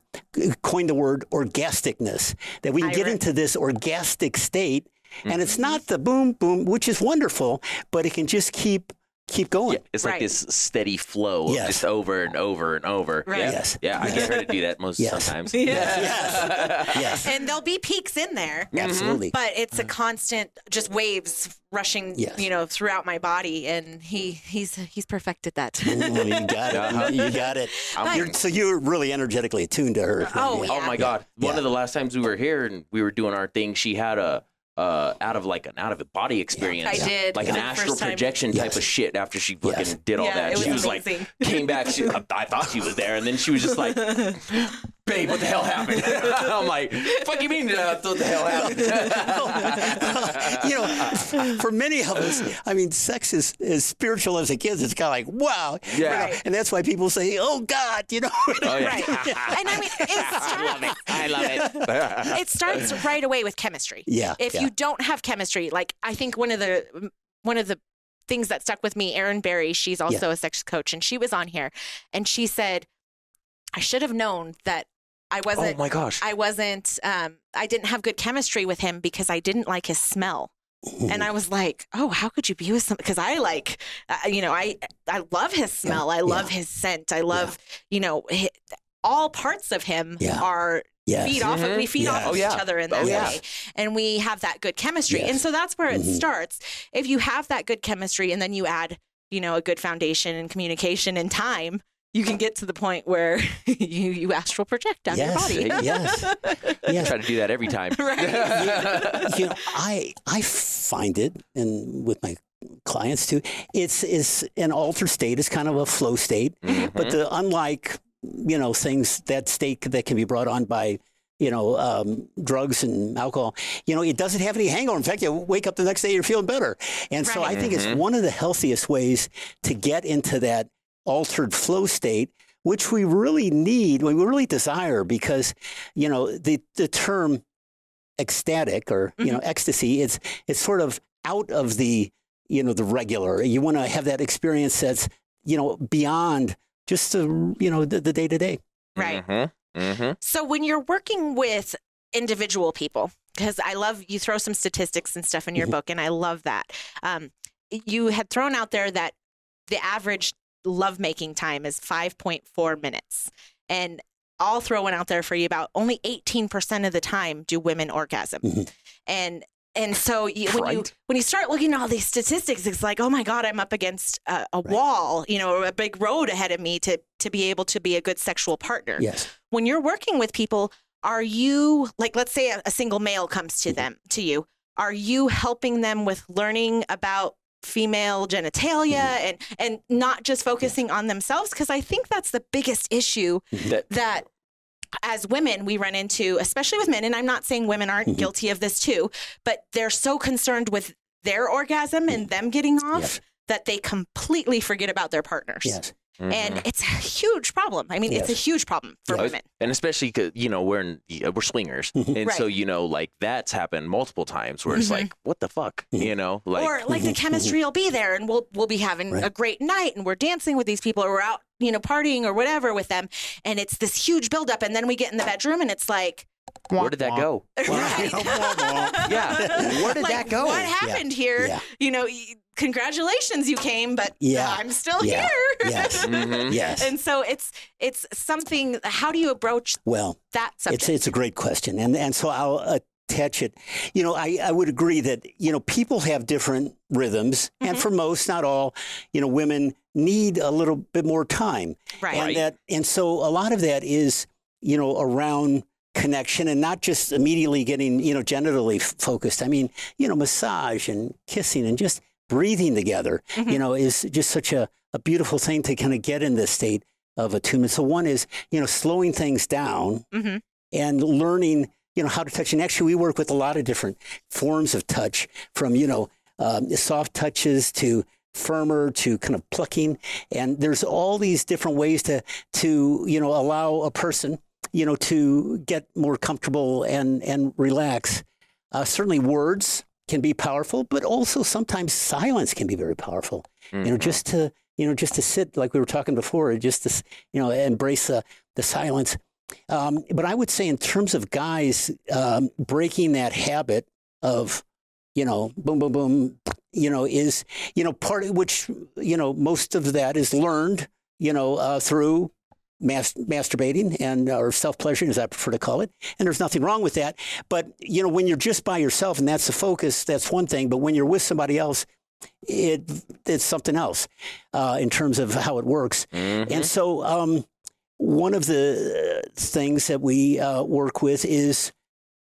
Speaker 3: coined the word orgasticness. That we can get into this orgastic state, and it's not the boom boom, which is wonderful, but it can just keep keep going.
Speaker 4: Yeah, it's like
Speaker 2: Right.
Speaker 4: this steady flow, of
Speaker 3: Yes.
Speaker 4: just over and over and over.
Speaker 2: Right.
Speaker 4: Yeah.
Speaker 3: Yes.
Speaker 4: Yeah, I get her to do that most
Speaker 3: Yes.
Speaker 4: sometimes.
Speaker 3: Yes. yes. yes.
Speaker 2: And there'll be peaks in there.
Speaker 3: Absolutely.
Speaker 2: But it's a constant, just waves rushing,
Speaker 3: Yes.
Speaker 2: you know, throughout my body, and he he's he's perfected that.
Speaker 3: Oh, you got
Speaker 4: Uh-huh.
Speaker 3: it. You got it.
Speaker 4: I'm-
Speaker 3: You're, so you're really energetically attuned to her.
Speaker 2: Oh,
Speaker 3: Yeah.
Speaker 4: Oh my God! One
Speaker 3: Yeah.
Speaker 4: of the last times we were here and we were doing our thing, she had a uh, out of like an out of a body experience.
Speaker 2: I did,
Speaker 4: like
Speaker 2: for
Speaker 4: an
Speaker 2: the
Speaker 4: astral
Speaker 2: first time.
Speaker 4: projection type
Speaker 3: Yes.
Speaker 4: of shit. After she fucking
Speaker 3: Yes.
Speaker 4: did all
Speaker 2: Yeah,
Speaker 4: that,
Speaker 2: it
Speaker 4: she
Speaker 2: was
Speaker 4: was
Speaker 2: amazing.
Speaker 4: like, came back. She, I, I thought she was there, and then she was just like, "Babe, what the hell happened?" I'm like, "Fuck you mean? Uh, what the hell happened?"
Speaker 3: you know, for many of us, I mean, sex is as spiritual as it gets. It's kind of like, wow.
Speaker 4: Yeah.
Speaker 3: You know, And that's why people say, oh, God, you know.
Speaker 4: Oh, yeah.
Speaker 2: Right. And I mean, it
Speaker 4: I love
Speaker 2: starts,
Speaker 4: it. I love it.
Speaker 2: it starts right away with chemistry.
Speaker 3: Yeah,
Speaker 2: If
Speaker 3: yeah.
Speaker 2: you don't have chemistry, like I think one of the one of the things that stuck with me, Erin Berry, she's also a sex coach, and she was on here, and she said, "I should have known that I
Speaker 4: oh
Speaker 2: wasn't.
Speaker 4: Oh my gosh!
Speaker 2: I wasn't. Um, I didn't have good chemistry with him because I didn't like his smell." And I was like, "Oh, how could you be with some?" Because I like, uh, you know, I I love his smell. I love his scent. I love, you know, hi all parts of him
Speaker 3: Yeah.
Speaker 2: are
Speaker 3: Yes.
Speaker 2: feed off of we feed off of
Speaker 4: Oh, yeah.
Speaker 2: each other in
Speaker 4: Oh,
Speaker 2: that
Speaker 4: yeah.
Speaker 2: way and we have that good chemistry
Speaker 3: Yes.
Speaker 2: and so that's where it
Speaker 3: Mhm.
Speaker 2: starts if you have that good chemistry and then you add you know a good foundation and communication and time you can get to the point where you you astral project down
Speaker 3: yes.
Speaker 2: your body
Speaker 3: eh,
Speaker 4: yes.
Speaker 3: yes.
Speaker 4: I try to do that every time.
Speaker 2: Right.
Speaker 3: you know, I I find it, and with my clients too, it's it's an altered state. It's kind of a flow state, mm-hmm. but the unlike you know things that state that can be brought on by you know um, drugs and alcohol. You know, it doesn't have any hangover. In fact, you wake up the next day, you're feeling better. And so
Speaker 2: Right.
Speaker 3: I think it's mm-hmm. one of the healthiest ways to get into that altered flow state. Which we really need, we really desire, because you know the the term ecstatic or you know ecstasy it's it's sort of out of the you know the regular you want to have that experience that's you know beyond just the you know the, the day-to-day
Speaker 2: right
Speaker 4: Mm-hmm. Mm-hmm.
Speaker 2: so when you're working with individual people because i love you throw some statistics and stuff in your
Speaker 3: Mhm.
Speaker 2: book and i love that um, you had thrown out there that the average lovemaking time is 5.4 minutes. And i'll throw one out there for you about only 18% of the time do women orgasm.
Speaker 3: Mhm.
Speaker 2: and and so you, when you when you start looking at all these statistics it's like oh my god i'm up against a, a
Speaker 3: Right.
Speaker 2: wall you know a big road ahead of me to to be able to be a good sexual partner.
Speaker 3: Yes.
Speaker 2: When you're working with people are you like let's say a, a single male comes to them to you. Are you helping them with learning about female genitalia and and not just focusing on themselves because i think that's the biggest issue
Speaker 4: That
Speaker 2: that as women we run into especially with men and i'm not saying women aren't
Speaker 3: Mhm.
Speaker 2: guilty of this too but they're so concerned with their orgasm and them getting off
Speaker 3: Yes.
Speaker 2: that they completely forget about their partners.
Speaker 3: Yes
Speaker 2: and it's a huge problem i mean it's a huge problem for
Speaker 3: Yes.
Speaker 2: women
Speaker 4: and especially 'cause, you know we're in, we're swingers, and so you know like that's happened multiple times where it's
Speaker 2: Mhm.
Speaker 4: like what the fuck, you know, like
Speaker 2: or like the chemistry will be there and we'll we'll be having
Speaker 3: Right.
Speaker 2: a great night and we're dancing with these people or we're out you know partying or whatever with them and it's this huge buildup and then we get in the bedroom and it's like
Speaker 4: where did that go?
Speaker 2: right
Speaker 4: Yeah, where did
Speaker 2: like,
Speaker 4: that go?
Speaker 2: what happened here
Speaker 3: Yeah.
Speaker 2: you know y- congratulations, you came, but
Speaker 3: Yeah.
Speaker 2: I'm still
Speaker 3: Yeah.
Speaker 2: here.
Speaker 3: Yes.
Speaker 4: Mhm.
Speaker 3: yes.
Speaker 2: and so it's it's something. How do you approach
Speaker 3: Well,
Speaker 2: that subject?
Speaker 3: It's it's a great question, and and so I'll attach it. You know, I I would agree that you know people have different rhythms, and
Speaker 2: Mhm.
Speaker 3: for most, not all, you know, women need a little bit more time,
Speaker 2: right.
Speaker 3: and that and so a lot of that is you know around connection and not just immediately getting you know genitally f- focused. I mean, you know, massage and kissing and just breathing together,
Speaker 2: Mhm.
Speaker 3: you know, is just such a a beautiful thing to kind of get in this state of attunement. So one is you know slowing things down
Speaker 2: Mhm.
Speaker 3: and learning, you know, how to touch. And actually, we work with a lot of different forms of touch, from you know, um, soft touches to firmer to kind of plucking. And there's all these different ways to to you know allow a person, you know, to get more comfortable and and relax. Uh, certainly, words can be powerful, but also sometimes silence can be very powerful. You know, just to you know, just to sit like we were talking before, just to you know embrace the the silence. Um, but I would say, in terms of guys um, breaking that habit of, you know, boom, boom, boom, you know, is, you know, part of which, you know, most of that is learned, you know, uh, through mas- masturbating and or self pleasuring, as I prefer to call it. And there's nothing wrong with that. But, you know, when you're just by yourself and that's the focus, that's one thing. But when you're with somebody else, it it's something else uh, in terms of how it works.
Speaker 4: Mhm.
Speaker 3: And so, um, one of the uh, things that we uh, work with is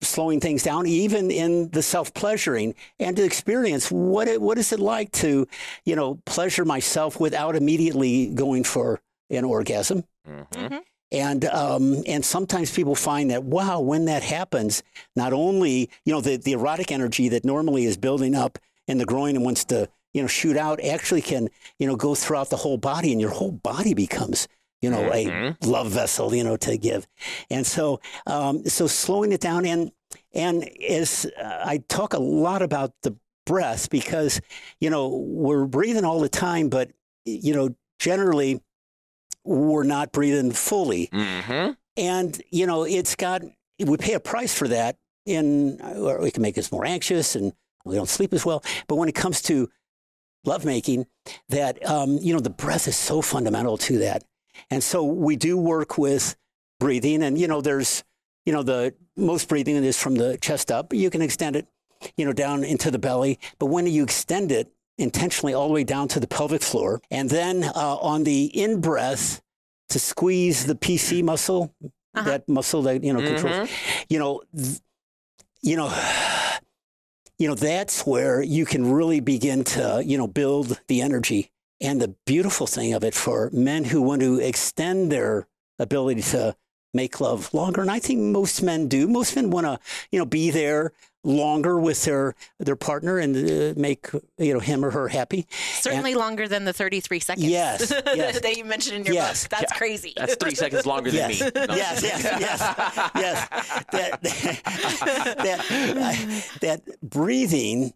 Speaker 3: slowing things down, even in the self pleasuring, and to experience what it, what is it like to, you know, pleasure myself without immediately going for an orgasm.
Speaker 4: Mhm.
Speaker 2: Mhm.
Speaker 3: And um, and sometimes people find that wow, when that happens, not only you know the the erotic energy that normally is building up in the groin and wants to you know shoot out actually can you know go throughout the whole body, and your whole body becomes you know
Speaker 4: Mhm.
Speaker 3: a love vessel you know to give. And so um, so slowing it down and and as uh, I talk a lot about the breath because you know we're breathing all the time, but you know generally we're not breathing fully.
Speaker 4: Mhm.
Speaker 3: And, you know, it's got, we pay a price for that in, or it can make us more anxious and we don't sleep as well. But when it comes to lovemaking, that, um, you know, the breath is so fundamental to that. And so we do work with breathing and, you know, there's, you know, the most breathing is from the chest up. You can extend it, you know, down into the belly. But when you extend it intentionally all the way down to the pelvic floor, and then uh, on the in breath to squeeze the PC muscle,
Speaker 2: Uh-huh.
Speaker 3: that muscle that you know controls, you know, th- you know. You know, that's where you can really begin to, you know, build the energy. And the beautiful thing of it for men who want to extend their ability to make love longer, and I think most men do. Most men want to, you know, be there longer with their their partner and uh, make you know him or her happy.
Speaker 2: Certainly longer than the 33 seconds.
Speaker 3: Yes, yes.
Speaker 2: that you mentioned in your
Speaker 3: Yes.
Speaker 2: book. That's
Speaker 4: Yeah.
Speaker 2: crazy.
Speaker 4: That's three seconds longer than
Speaker 3: Yes.
Speaker 4: me. No.
Speaker 3: yes, yes, yes, yes. That, that, that breathing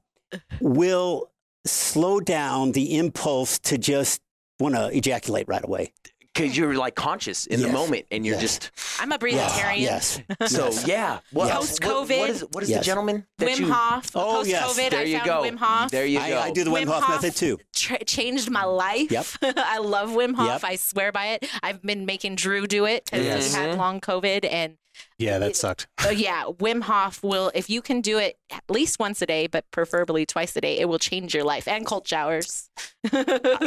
Speaker 3: will slow down the impulse to just want to ejaculate right away.
Speaker 4: Because you're like conscious in the moment and you're
Speaker 3: Yes.
Speaker 4: just
Speaker 2: I'm a
Speaker 3: Yes,
Speaker 2: breatharian.
Speaker 3: yes.
Speaker 4: so yeah. What,
Speaker 3: Yes.
Speaker 2: Post-COVID.
Speaker 4: What is, what is
Speaker 3: Yes.
Speaker 4: the gentleman that
Speaker 2: Wim
Speaker 4: you?
Speaker 2: Hof.
Speaker 3: Oh,
Speaker 2: Post
Speaker 3: yes.
Speaker 4: There
Speaker 2: I
Speaker 4: you
Speaker 2: found
Speaker 4: go.
Speaker 2: Wim Hof.
Speaker 4: There you go.
Speaker 3: I, I do the Wim, Hof, method too.
Speaker 2: Tra- changed my life.
Speaker 3: Yep.
Speaker 2: I love Wim Hof.
Speaker 3: Yep.
Speaker 2: I swear by it. I've been making Drew do it because
Speaker 4: Yes.
Speaker 2: he had mm-hmm. long COVID. And
Speaker 1: Yeah, that sucked.
Speaker 2: uh, yeah, Wim Hof will, if you can do it at least once a day, but preferably twice a day, it will change your life. And cold showers.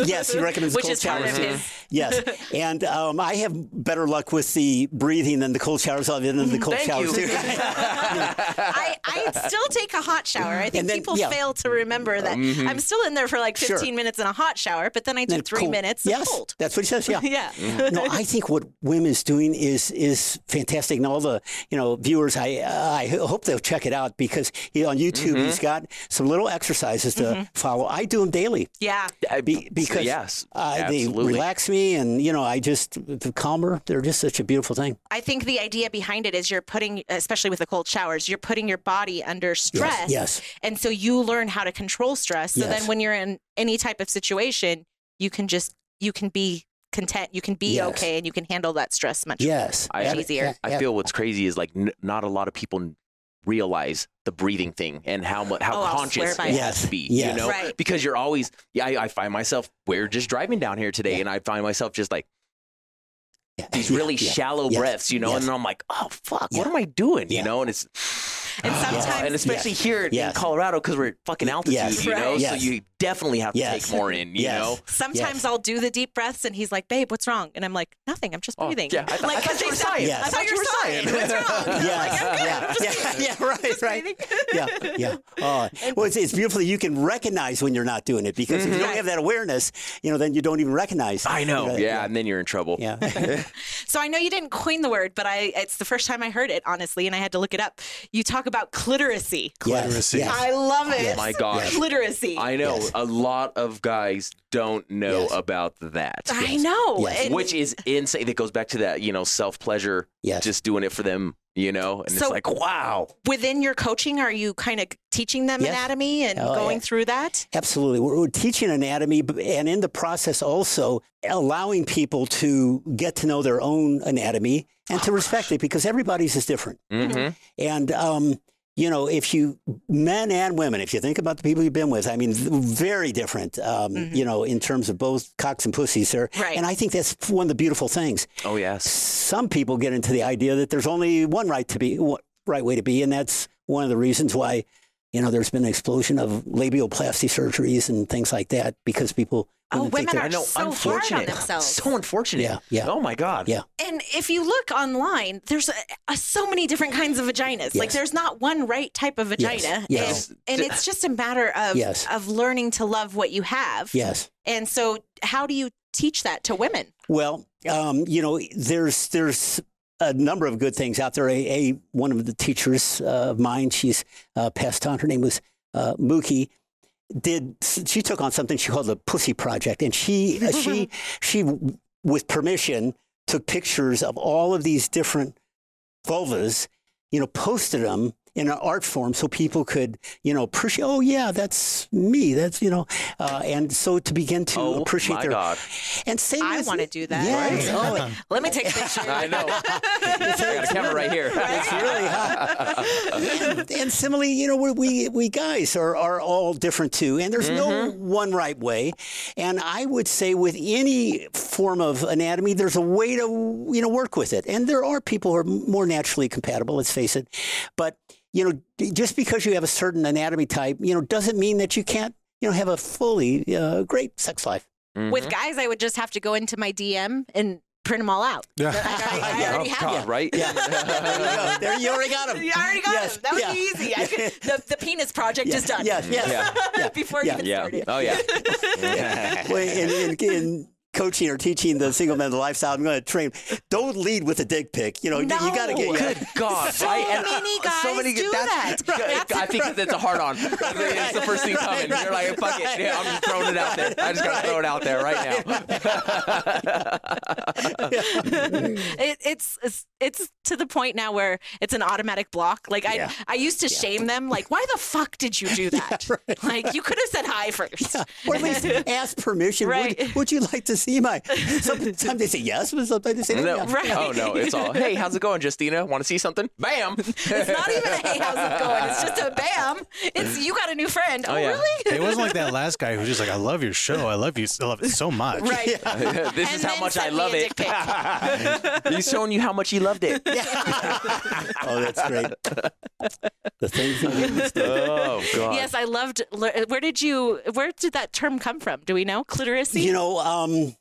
Speaker 3: Yes, he recommends
Speaker 2: Which
Speaker 3: cold
Speaker 2: is part of
Speaker 3: showers.
Speaker 2: his.
Speaker 3: Yes, and um, I have better luck with the breathing than the cold showers. Other than the cold
Speaker 4: Thank
Speaker 3: showers
Speaker 4: you.
Speaker 3: too.
Speaker 2: I, I still take a hot shower. I think
Speaker 3: then-
Speaker 2: people
Speaker 3: yeah.
Speaker 2: fail to remember that
Speaker 4: Mhm.
Speaker 2: I'm still in there for like
Speaker 3: Sure.
Speaker 2: 15 minutes in a hot shower, but then I do
Speaker 3: Then
Speaker 2: three
Speaker 3: cold.
Speaker 2: minutes
Speaker 3: Yes,
Speaker 2: cold.
Speaker 3: that's what he says. Yeah.
Speaker 2: yeah.
Speaker 3: no, I think what Wim is doing is is fantastic, and all the you know viewers, I I hope they'll check it out because he, on YouTube
Speaker 4: Mm-hmm.
Speaker 3: he's got some little exercises to follow. I do them daily
Speaker 2: Yeah.
Speaker 3: Be, because
Speaker 4: yes,
Speaker 3: uh, they relax me, and you know I just the calmer. They're just such a beautiful thing.
Speaker 2: I think the idea behind it is you're putting, especially with the cold showers, you're putting your body under stress.
Speaker 3: Yes.
Speaker 2: And so you learn how to control stress. So
Speaker 3: Yes.
Speaker 2: then when you're in any type of situation, you can just, you can be content, you can be
Speaker 3: Yes.
Speaker 2: okay, and you can handle that stress much.
Speaker 3: Yes.
Speaker 4: I-
Speaker 2: Much easier.
Speaker 4: I feel what's crazy is like n- not a lot of people realize the breathing thing and how much how
Speaker 2: Oh,
Speaker 4: conscious it
Speaker 2: by
Speaker 4: has
Speaker 3: it.
Speaker 4: to be.
Speaker 3: Yes.
Speaker 4: You know,
Speaker 2: Right.
Speaker 4: because you're always. Yeah, I, I find myself. We're just driving down here today,
Speaker 3: Yeah.
Speaker 4: and I find myself just like
Speaker 3: Yeah.
Speaker 4: these really
Speaker 3: yeah,
Speaker 4: shallow
Speaker 3: yes,
Speaker 4: breaths, you know,
Speaker 3: yes.
Speaker 4: and I'm like, oh fuck,
Speaker 3: Yeah.
Speaker 4: what am I doing? You know, and it's
Speaker 2: And sometimes,
Speaker 4: and especially
Speaker 3: Yes.
Speaker 4: here in Colorado because we're at fucking altitude,
Speaker 3: Yes.
Speaker 4: you know,
Speaker 2: Right.
Speaker 4: so you definitely have to
Speaker 3: Yes.
Speaker 4: take more in, you
Speaker 3: Yes.
Speaker 4: know.
Speaker 2: sometimes
Speaker 3: Yes.
Speaker 2: I'll do the deep breaths, and he's like, "Babe, what's wrong?" And I'm like, "Nothing. I'm just
Speaker 4: Oh,
Speaker 2: breathing."
Speaker 4: yeah, I thought- I
Speaker 2: like,
Speaker 4: thought
Speaker 2: 'cause
Speaker 4: you were
Speaker 2: they
Speaker 4: sighing.
Speaker 3: Yes.
Speaker 2: I thought you were sighing. What's wrong? I'm like,
Speaker 3: yeah, yeah, yeah, right, right. yeah, yeah. Oh, well, it's, it's beautiful that you can recognize when you're not doing it because if you don't
Speaker 2: Right.
Speaker 3: have that awareness, you know, then you don't even recognize.
Speaker 4: I know,
Speaker 3: you
Speaker 4: yeah, and then you're in trouble.
Speaker 3: yeah.
Speaker 2: So I know you didn't coin the word, but I it's the first time I heard it, honestly, and I had to look it up. You talk about cliteracy.
Speaker 1: Cliteracy.
Speaker 3: Yes, yes.
Speaker 2: I love it.
Speaker 3: Yes.
Speaker 4: Oh my gosh.
Speaker 2: Cliteracy.
Speaker 4: I know
Speaker 3: Yes.
Speaker 4: a lot of guys don't know
Speaker 3: Yes.
Speaker 4: about that.
Speaker 2: I know.
Speaker 3: Yes.
Speaker 4: Which is insane. That goes back to that, you know, self pleasure,
Speaker 3: Yes.
Speaker 4: just doing it for them, you know? And
Speaker 2: So-
Speaker 4: it's like, wow.
Speaker 2: within your coaching, are you kind of teaching them
Speaker 3: Yes.
Speaker 2: anatomy and
Speaker 3: Oh,
Speaker 2: going
Speaker 3: yeah.
Speaker 2: through that?
Speaker 3: Absolutely. We're, we're teaching anatomy, and in the process, also allowing people to get to know their own anatomy and to respect it because everybody's is different.
Speaker 4: hmm
Speaker 3: And, um, you know, if you, men and women, if you think about the people you've been with, I mean, very different, um, you know, in terms of both cocks and pussies there.
Speaker 2: Right.
Speaker 3: And I think that's one of the beautiful things.
Speaker 4: Oh, yes.
Speaker 3: Some people get into the idea that there's only one right to be, one right way to be. And that's one of the reasons why, you know, there's been an explosion of labioplasty surgeries and things like that because people.
Speaker 2: Oh, women
Speaker 3: they're-
Speaker 4: I know.
Speaker 2: so hard on
Speaker 4: unfortunate.
Speaker 2: themselves.
Speaker 4: So unfortunate.
Speaker 3: Yeah, yeah.
Speaker 4: Oh, my God.
Speaker 3: Yeah.
Speaker 2: And if you look online, there's a, a, so many different kinds of vaginas. Like there's not one right type of vagina.
Speaker 3: Yes.
Speaker 2: And, and it's just a matter of
Speaker 3: Yes.
Speaker 2: of learning to love what you have.
Speaker 3: Yes.
Speaker 2: And so how do you teach that to women?
Speaker 3: Well, um, you know, there's there's a number of good things out there. A, a one of the teachers uh, of mine, she's uh, passed on. Her name was uh, Mookie. Did she took on something she called the Pussy Project, and she uh, she she with permission took pictures of all of these different vulvas, you know, posted them in an art form so people could, you know, appreciate. Oh yeah, that's me. That's you know, uh, and so to begin to
Speaker 4: Oh,
Speaker 3: appreciate
Speaker 4: my
Speaker 3: their
Speaker 4: God.
Speaker 3: and same
Speaker 2: I wanna do that.
Speaker 3: Yes.
Speaker 2: Right.
Speaker 3: Oh,
Speaker 2: Let me take a picture.
Speaker 4: I know. I got a camera right here.
Speaker 3: it's really hot. and, and similarly, you know, we we, we guys are, are all different too, and there's no
Speaker 4: Mm-hmm.
Speaker 3: one right way. And I would say with any form of anatomy, there's a way to you know work with it. And there are people who are more naturally compatible. Let's face it, but you know, just because you have a certain anatomy type, you know, doesn't mean that you can't you know have a fully uh, great sex life.
Speaker 2: With guys, I would just have to go into my DM and print them all out.
Speaker 1: Yeah.
Speaker 2: I, I, I already
Speaker 4: oh,
Speaker 2: have
Speaker 4: God,
Speaker 2: them.
Speaker 4: right?
Speaker 3: Yeah, there you go. There you already got him.
Speaker 2: You already got
Speaker 3: Yes,
Speaker 2: them. That would
Speaker 3: yeah.
Speaker 2: be easy. I could, the, the penis project
Speaker 3: Yeah,
Speaker 2: is done.
Speaker 3: Yes, yes.
Speaker 4: Yeah.
Speaker 3: Yeah.
Speaker 2: Before it
Speaker 3: Yeah.
Speaker 2: even
Speaker 4: Yeah.
Speaker 2: started.
Speaker 4: Oh, yeah.
Speaker 3: Well, in, in, in coaching or teaching the single man lifestyle, I'm going to train. Don't lead with a dick pic. You know, you got to
Speaker 2: No.
Speaker 3: get. Yeah.
Speaker 4: Good God.
Speaker 2: So
Speaker 4: right? And,
Speaker 2: many guys
Speaker 4: so many,
Speaker 2: do
Speaker 4: that's,
Speaker 2: that.
Speaker 4: I think that's a hard on. It's the first thing coming.
Speaker 3: right,
Speaker 4: You're like, fuck
Speaker 3: right.
Speaker 4: it. Yeah, I'm just throwing it out there. I just got to throw it out there right now.
Speaker 2: It, it's, it's it's to the point now where it's an automatic block. Like I
Speaker 3: Yeah.
Speaker 2: I used to shame them. Like why the fuck did you do that? Like you could have said hi first.
Speaker 3: Or at least ask permission.
Speaker 2: Right.
Speaker 3: Would, would you like to see my? Sometimes they say yes, but sometimes they say no.
Speaker 4: No.
Speaker 2: Right.
Speaker 4: Oh, no. It's all, hey, how's it going, Justina? Want to see something? Bam.
Speaker 2: It's not even a hey, how's it going? It's just a bam. It's you got a new friend. Oh,
Speaker 4: yeah.
Speaker 2: really?
Speaker 1: It wasn't like that last guy who's just like, I love your show. I love you. I love it so much.
Speaker 2: Right.
Speaker 4: this
Speaker 2: And
Speaker 4: is how much I love it. He's showing you how much he loved it.
Speaker 3: Oh, that's great. the things that we
Speaker 4: Oh, God.
Speaker 2: Yes, I loved. Where did you? Where did that term come from? Do we know? Clitoris.
Speaker 3: You know, um,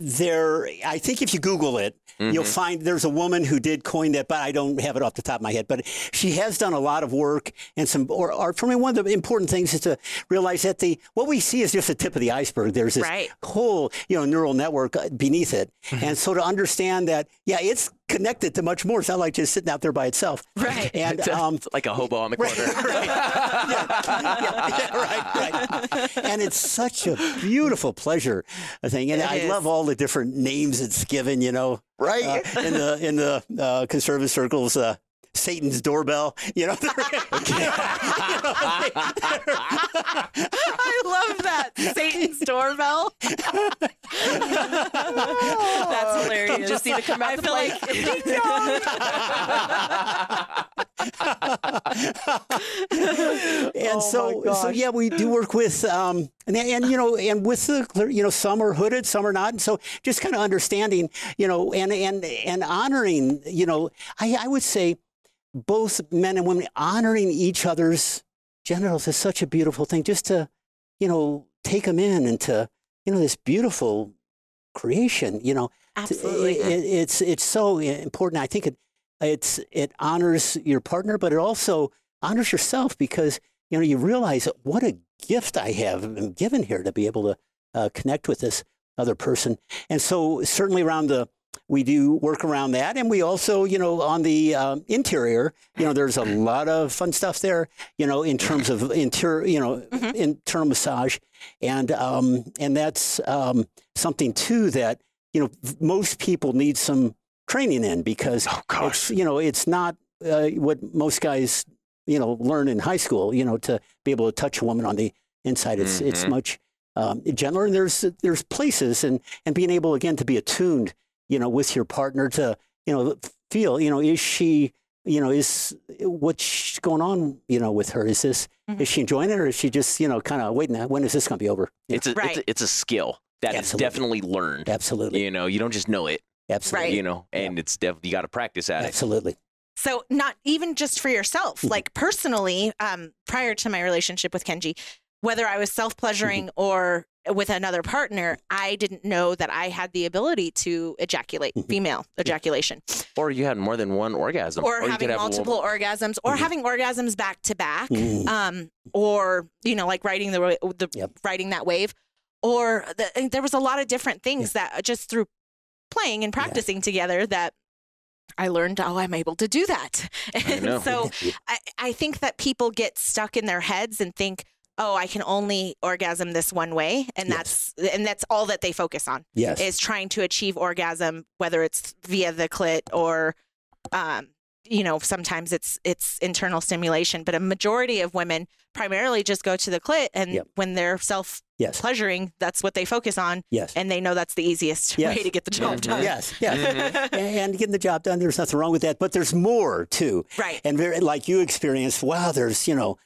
Speaker 3: there. I think if you Google it, you'll find there's a woman who did coin that, but I don't have it off the top of my head. But she has done a lot of work and some or art. For me, one of the important things is to realize that the what we see is just the tip of the iceberg. There's this
Speaker 2: Right.
Speaker 3: whole you know neural network uh, beneath it, and so to understand that, yeah, it's connected to much more. It's not like just sitting out there by itself.
Speaker 2: Right.
Speaker 3: And um,
Speaker 4: It's like a hobo on the corner.
Speaker 3: yeah, right, right. And it's such a beautiful pleasure thing, and
Speaker 2: It
Speaker 3: I
Speaker 2: is.
Speaker 3: love all the different names it's given. You know,
Speaker 4: Right.
Speaker 3: uh, in the in the uh, conservative circles. Uh, Satan's doorbell, you know.
Speaker 2: I love that Satan's doorbell. That's hilarious.
Speaker 4: Just need to come out
Speaker 2: I feel like
Speaker 3: and
Speaker 4: Oh,
Speaker 3: so, so yeah, we do work with, um, and, and you know, and with the, you know, some are hooded, some are not, and so just kind of understanding, you know, and and and honoring, you know, I I would say both men and women honoring each other's genitals is such a beautiful thing. Just to, you know, take them in and to, you know, this beautiful creation, you know,
Speaker 2: Absolutely.
Speaker 3: it- it- it's it's so important. I think it it's it honors your partner, but it also honors yourself because you know you realize what a gift I have been given here to be able to uh, connect with this other person. And so certainly around the we do work around that, and we also you know on the um, interior, you know, there's a lot of fun stuff there. You know, in terms of interior, you know,
Speaker 2: Mhm.
Speaker 3: internal massage, and um, and that's um, something too that you know most people need some training in because
Speaker 4: Oh
Speaker 3: it's you know it's not uh, what most guys you know learn in high school you know to be able to touch a woman on the inside it's it's
Speaker 4: Mhm.
Speaker 3: much um, gentler and there's there's places and and being able again to be attuned you know with your partner to you know feel you know is she you know is what's going on you know with her is this
Speaker 2: Mhm.
Speaker 3: is she enjoying it or is she just you know kind of waiting when is this going to be over You
Speaker 4: It's a, it's a it's a skill that is
Speaker 3: Absolutely.
Speaker 4: definitely learned.
Speaker 3: absolutely
Speaker 4: You know, you don't just know it.
Speaker 3: absolutely
Speaker 2: Right.
Speaker 4: You know, and it's definitely you got to practice at it.
Speaker 3: absolutely
Speaker 2: So not even just for yourself,
Speaker 3: Mhm.
Speaker 2: like personally, um, prior to my relationship with Kenji, whether I was self pleasuring
Speaker 3: Mm-hmm.
Speaker 2: or with another partner, I didn't know that I had the ability to ejaculate,
Speaker 3: Mhm.
Speaker 2: female ejaculation,
Speaker 4: Or you had more than one orgasm,
Speaker 2: or,
Speaker 4: could
Speaker 2: having multiple orgasms, or
Speaker 3: Mhm.
Speaker 2: having orgasms back to back,
Speaker 3: Mhm.
Speaker 2: um, or you know, like riding the the
Speaker 3: Yep.
Speaker 2: riding that wave, or the, there was a lot of different things that just through playing and
Speaker 3: Yeah.
Speaker 2: practicing together that I learned. Oh, I'm able to do that, and so I, I think that people get stuck in their heads and think, oh, I can only orgasm this one way, and
Speaker 3: Yes.
Speaker 2: that's and that's all that they focus on
Speaker 3: yes
Speaker 2: is trying to achieve orgasm, whether it's via the clit or, um, you know, sometimes it's it's internal stimulation. But a majority of women primarily just go to the clit, and
Speaker 3: Yep.
Speaker 2: when they're self
Speaker 3: yes
Speaker 2: pleasuring, that's what they focus on,
Speaker 3: yes
Speaker 2: and they know that's the easiest
Speaker 3: Yes.
Speaker 2: way to get the job
Speaker 4: Mhm.
Speaker 2: done.
Speaker 3: yes yes
Speaker 4: Mhm.
Speaker 3: and getting the job done. There's nothing wrong with that, but there's more too.
Speaker 2: Right.
Speaker 3: And very, like you experienced, wow, there's you know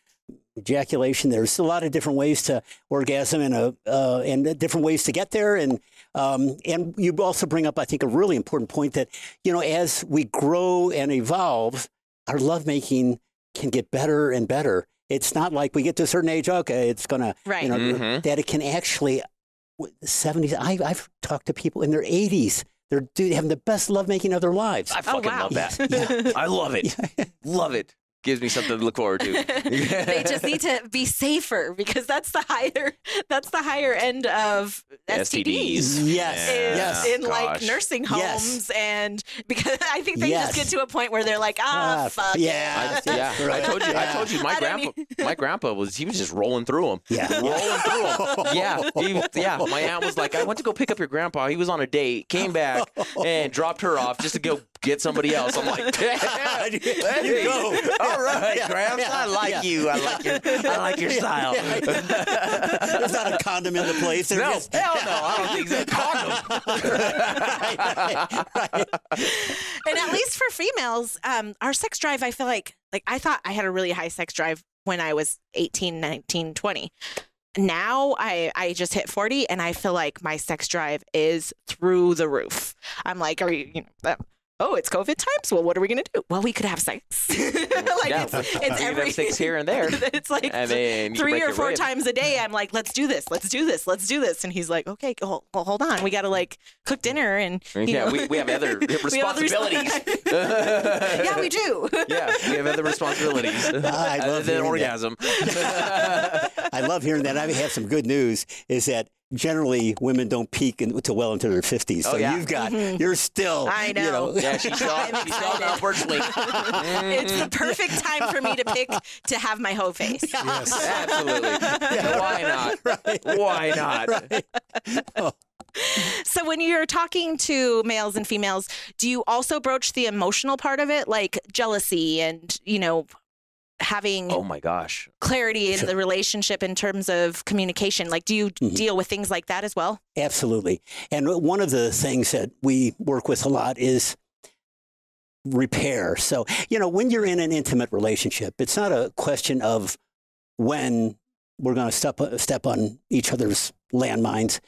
Speaker 3: ejaculation. There's a lot of different ways to orgasm and a uh, and different ways to get there. And um, and you also bring up, I think, a really important point that you know as we grow and evolve, our lovemaking can get better and better. It's not like we get to a certain age, okay, it's gonna
Speaker 2: Right.
Speaker 3: you know
Speaker 4: Mhm.
Speaker 3: that it can actually. Seventies. I've I've talked to people in their eighties. They're dude, having the best lovemaking of their lives.
Speaker 4: I fucking
Speaker 2: wow.
Speaker 4: love that.
Speaker 3: Yeah.
Speaker 4: I love it. Love it. Gives me something to look forward to.
Speaker 2: they just need to be safer because that's the higher that's the higher end of STDs.
Speaker 4: STDs.
Speaker 3: Yes.
Speaker 2: Is
Speaker 3: Yes.
Speaker 2: in like
Speaker 4: Gosh.
Speaker 2: nursing
Speaker 3: Yes.
Speaker 2: homes and because I think they
Speaker 3: Yes.
Speaker 2: just get to a point where they're like ah
Speaker 3: Ah,
Speaker 2: fuck
Speaker 3: yeah.
Speaker 4: I, yeah,
Speaker 3: That's
Speaker 4: I told you. I told you. My
Speaker 2: I don't
Speaker 4: grandpa, my grandpa was he was just rolling through them.
Speaker 3: Yeah.
Speaker 4: rolling through them. Yeah, he, yeah. My aunt was like, I went to go pick up your grandpa. He was on a date, came back and dropped her off just to go get somebody else. I'm like, damn.
Speaker 3: You go.
Speaker 4: All right,
Speaker 3: Yeah,
Speaker 4: Gramps.
Speaker 3: yeah,
Speaker 4: I like
Speaker 3: yeah.
Speaker 4: you. I like your. I like your style.
Speaker 3: yeah. There's not a condom in the place. They're
Speaker 4: no,
Speaker 3: just-
Speaker 4: hell no. I don't think so. Condom.
Speaker 3: right, right, right.
Speaker 2: and at least for females um our sex drive I feel like like I thought I had a really high sex drive when I was 18 19 20 now I I just hit 40 and I feel like my sex drive is through the roof. I'm like, are you, you know, oh, it's COVID times. Well, what are we gonna do? Well, we could have sex. like
Speaker 4: yeah,
Speaker 2: it's,
Speaker 4: we
Speaker 2: it's every
Speaker 4: have sex here and there.
Speaker 2: it's like
Speaker 4: And then you can
Speaker 2: three or four
Speaker 4: rib.
Speaker 2: times a day. I'm like, let's do this, let's do this, let's do this. And he's like, okay, well, well hold on, we got to like cook dinner and you
Speaker 4: Yeah,
Speaker 2: know.
Speaker 4: we, we have other
Speaker 2: We have other
Speaker 4: responsibilities.
Speaker 2: yeah, we do.
Speaker 4: Yeah, we have other responsibilities
Speaker 3: I love
Speaker 4: than orgasm.
Speaker 3: I love hearing that. I have some good news. Is that generally women don't peak until well into their 50s. So
Speaker 4: Oh, yeah.
Speaker 3: you've got, mm-hmm. you're still,
Speaker 2: I
Speaker 3: you
Speaker 2: know.
Speaker 4: yeah, she's still,
Speaker 2: I'm
Speaker 4: she's still on the
Speaker 2: excited.
Speaker 4: upward swing. Mm-hmm.
Speaker 2: it's the perfect time for me to pick to have my hoe face.
Speaker 4: Yes, absolutely. Why not?
Speaker 3: Right.
Speaker 4: Why not?
Speaker 3: Right. Oh.
Speaker 2: So when you're talking to males and females, do you also broach the emotional part of it, like jealousy and you know having
Speaker 4: Oh my gosh.
Speaker 2: clarity in the relationship in terms of communication? Like, do you
Speaker 3: Mhm.
Speaker 2: deal with things like that as well?
Speaker 3: Absolutely. And one of the things that we work with a lot is repair. So, you know, when you're in an intimate relationship, it's not a question of when we're going to step step on each other's landmines.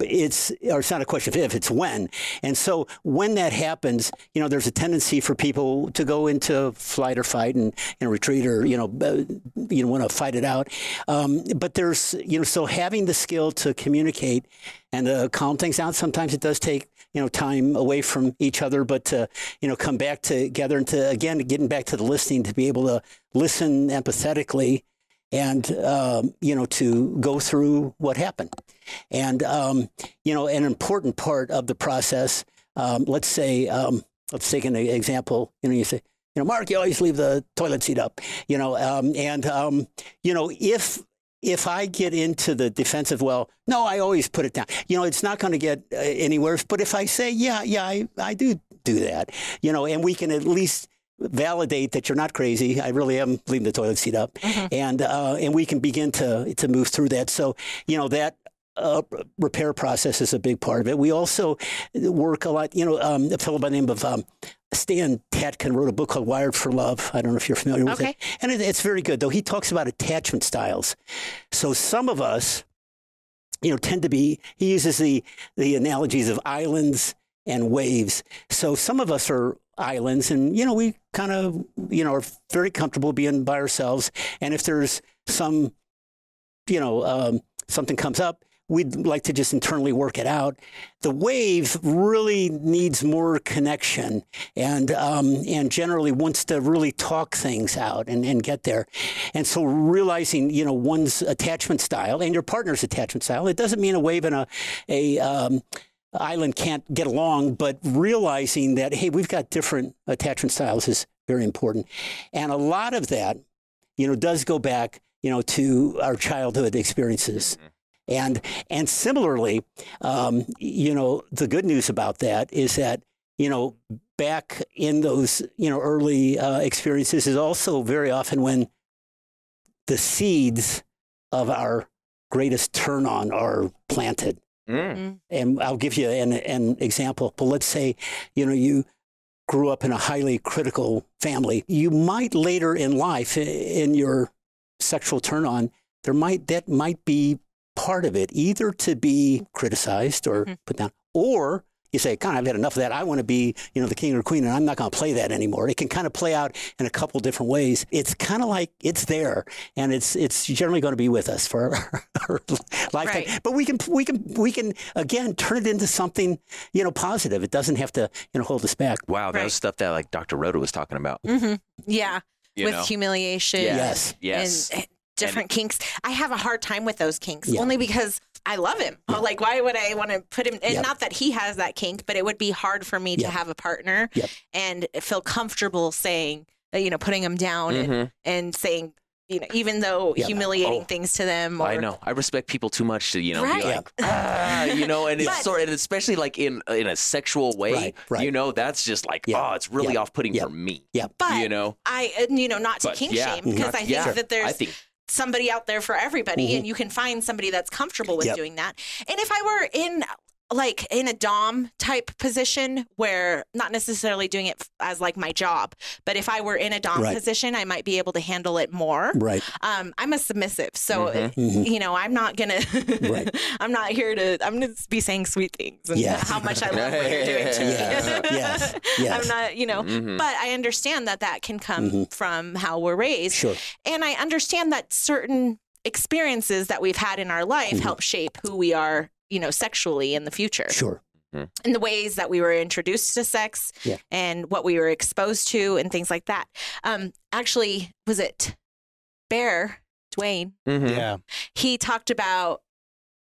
Speaker 3: It's or it's not a question of if, it's when. And so when that happens, you know, there's a tendency for people to go into flight or fight and, and retreat or you know, uh, you know, want to fight it out. Um, but there's you know, so having the skill to communicate and to calm things down. Sometimes it does take you know time away from each other, but to you know come back together and to again getting back to the listening to be able to listen empathetically and um, you know to go through what happened. And um, you know, an important part of the process. Um, let's say, um, let's take an example. You know, you say, you know, Mark, you always leave the toilet seat up. You know, um, and um, you know, if if I get into the defensive, well, no, I always put it down. You know, it's not going to get uh, worse. But if I say, yeah, yeah, I, I do do that, you know, and we can at least validate that you're not crazy. I really am leaving the toilet seat up, mm-hmm. and uh, and we can begin to to move through that. So you know that. Uh, repair process is a big part of it. We also work a lot. You know, um, a fellow by the name of um, Stan Tatkin wrote a book called Wired for Love. I don't know if you're familiar with
Speaker 2: okay.
Speaker 3: it. And it, it's very good, though. He talks about attachment styles. So some of us, you know, tend to be, he uses the, the analogies of islands and waves. So some of us are islands and you know we kind of you know are very comfortable being by ourselves. And if there's some you know um, something comes up we'd like to just internally work it out. The wave really needs more connection and um, and generally wants to really talk things out and, and get there. And so realizing you know one's attachment style and your partner's attachment style it doesn't mean a wave and a a um, island can't get along, but realizing that, hey, we've got different attachment styles is very important. And a lot of that, you know, does go back, you know, to our childhood experiences. Mm-hmm. And, and similarly, um, you know, the good news about that is that, you know, back in those, you know, early uh, experiences is also very often when the seeds of our greatest turn on are planted. Mm. mm. And I'll give you an, an example. But let's say, you know, you grew up in a highly critical family. You might later in life, in your sexual turn on, there might that might be part of it, either to be criticized or mm-hmm. put down, or you say, God, I've had enough of that. I want to be, you know, the king or queen, and I'm not going to play that anymore. It can kind of play out in a couple different ways. It's kind of like it's there, and it's it's generally going to be with us for our, our lifetime. Right. But we can we can we can again turn it into something, you know, positive. It doesn't have to, you know, hold us back.
Speaker 4: Wow, that right. was stuff that like Dr. Rhoda was talking about.
Speaker 2: Mm-hmm. Yeah. You with know? humiliation.
Speaker 3: Yes.
Speaker 4: Yes.
Speaker 2: And different and, kinks. I have a hard time with those kinks yeah. only because I love him. Yeah. Like, why would I want to put him? And yep. not that he has that kink, but it would be hard for me yep. to have a partner
Speaker 3: yep.
Speaker 2: and feel comfortable saying, uh, you know, putting him down mm-hmm. and, and saying, you know, even though yeah. humiliating oh, things to them. Or...
Speaker 4: I know. I respect people too much to, you know, right. be like, ah, you know, and it's but, sort, and especially like in in a sexual way, right, right. you know, that's just like, yeah. oh, it's really yeah. off putting for me.
Speaker 3: Yeah,
Speaker 2: but
Speaker 4: you know,
Speaker 2: I, uh, you know, not to but, kink shame because I think that there's. I think somebody out there for everybody mm-hmm. and you can find somebody that's comfortable with yep. doing that. And if I were in like in a dom type position where not necessarily doing it as like my job but if i were in a dom right. position i might be able to handle it more
Speaker 3: right
Speaker 2: um, i'm a submissive so mm-hmm. mm-hmm. you know i'm not gonna right. i'm not here to i'm gonna be saying sweet things and yes. how much i love what you're doing to
Speaker 3: yes. me yes. yes.
Speaker 2: i'm not you know mm-hmm. but i understand that that can come mm-hmm. from how we're raised
Speaker 3: sure.
Speaker 2: and i understand that certain experiences that we've had in our life mm-hmm. help shape who we are you know, sexually in the future.
Speaker 3: Sure.
Speaker 2: Mm-hmm. In the ways that we were introduced to sex
Speaker 3: yeah.
Speaker 2: and what we were exposed to and things like that. Um, actually, was it Bear Dwayne?
Speaker 1: Mm-hmm. Yeah.
Speaker 2: He talked about,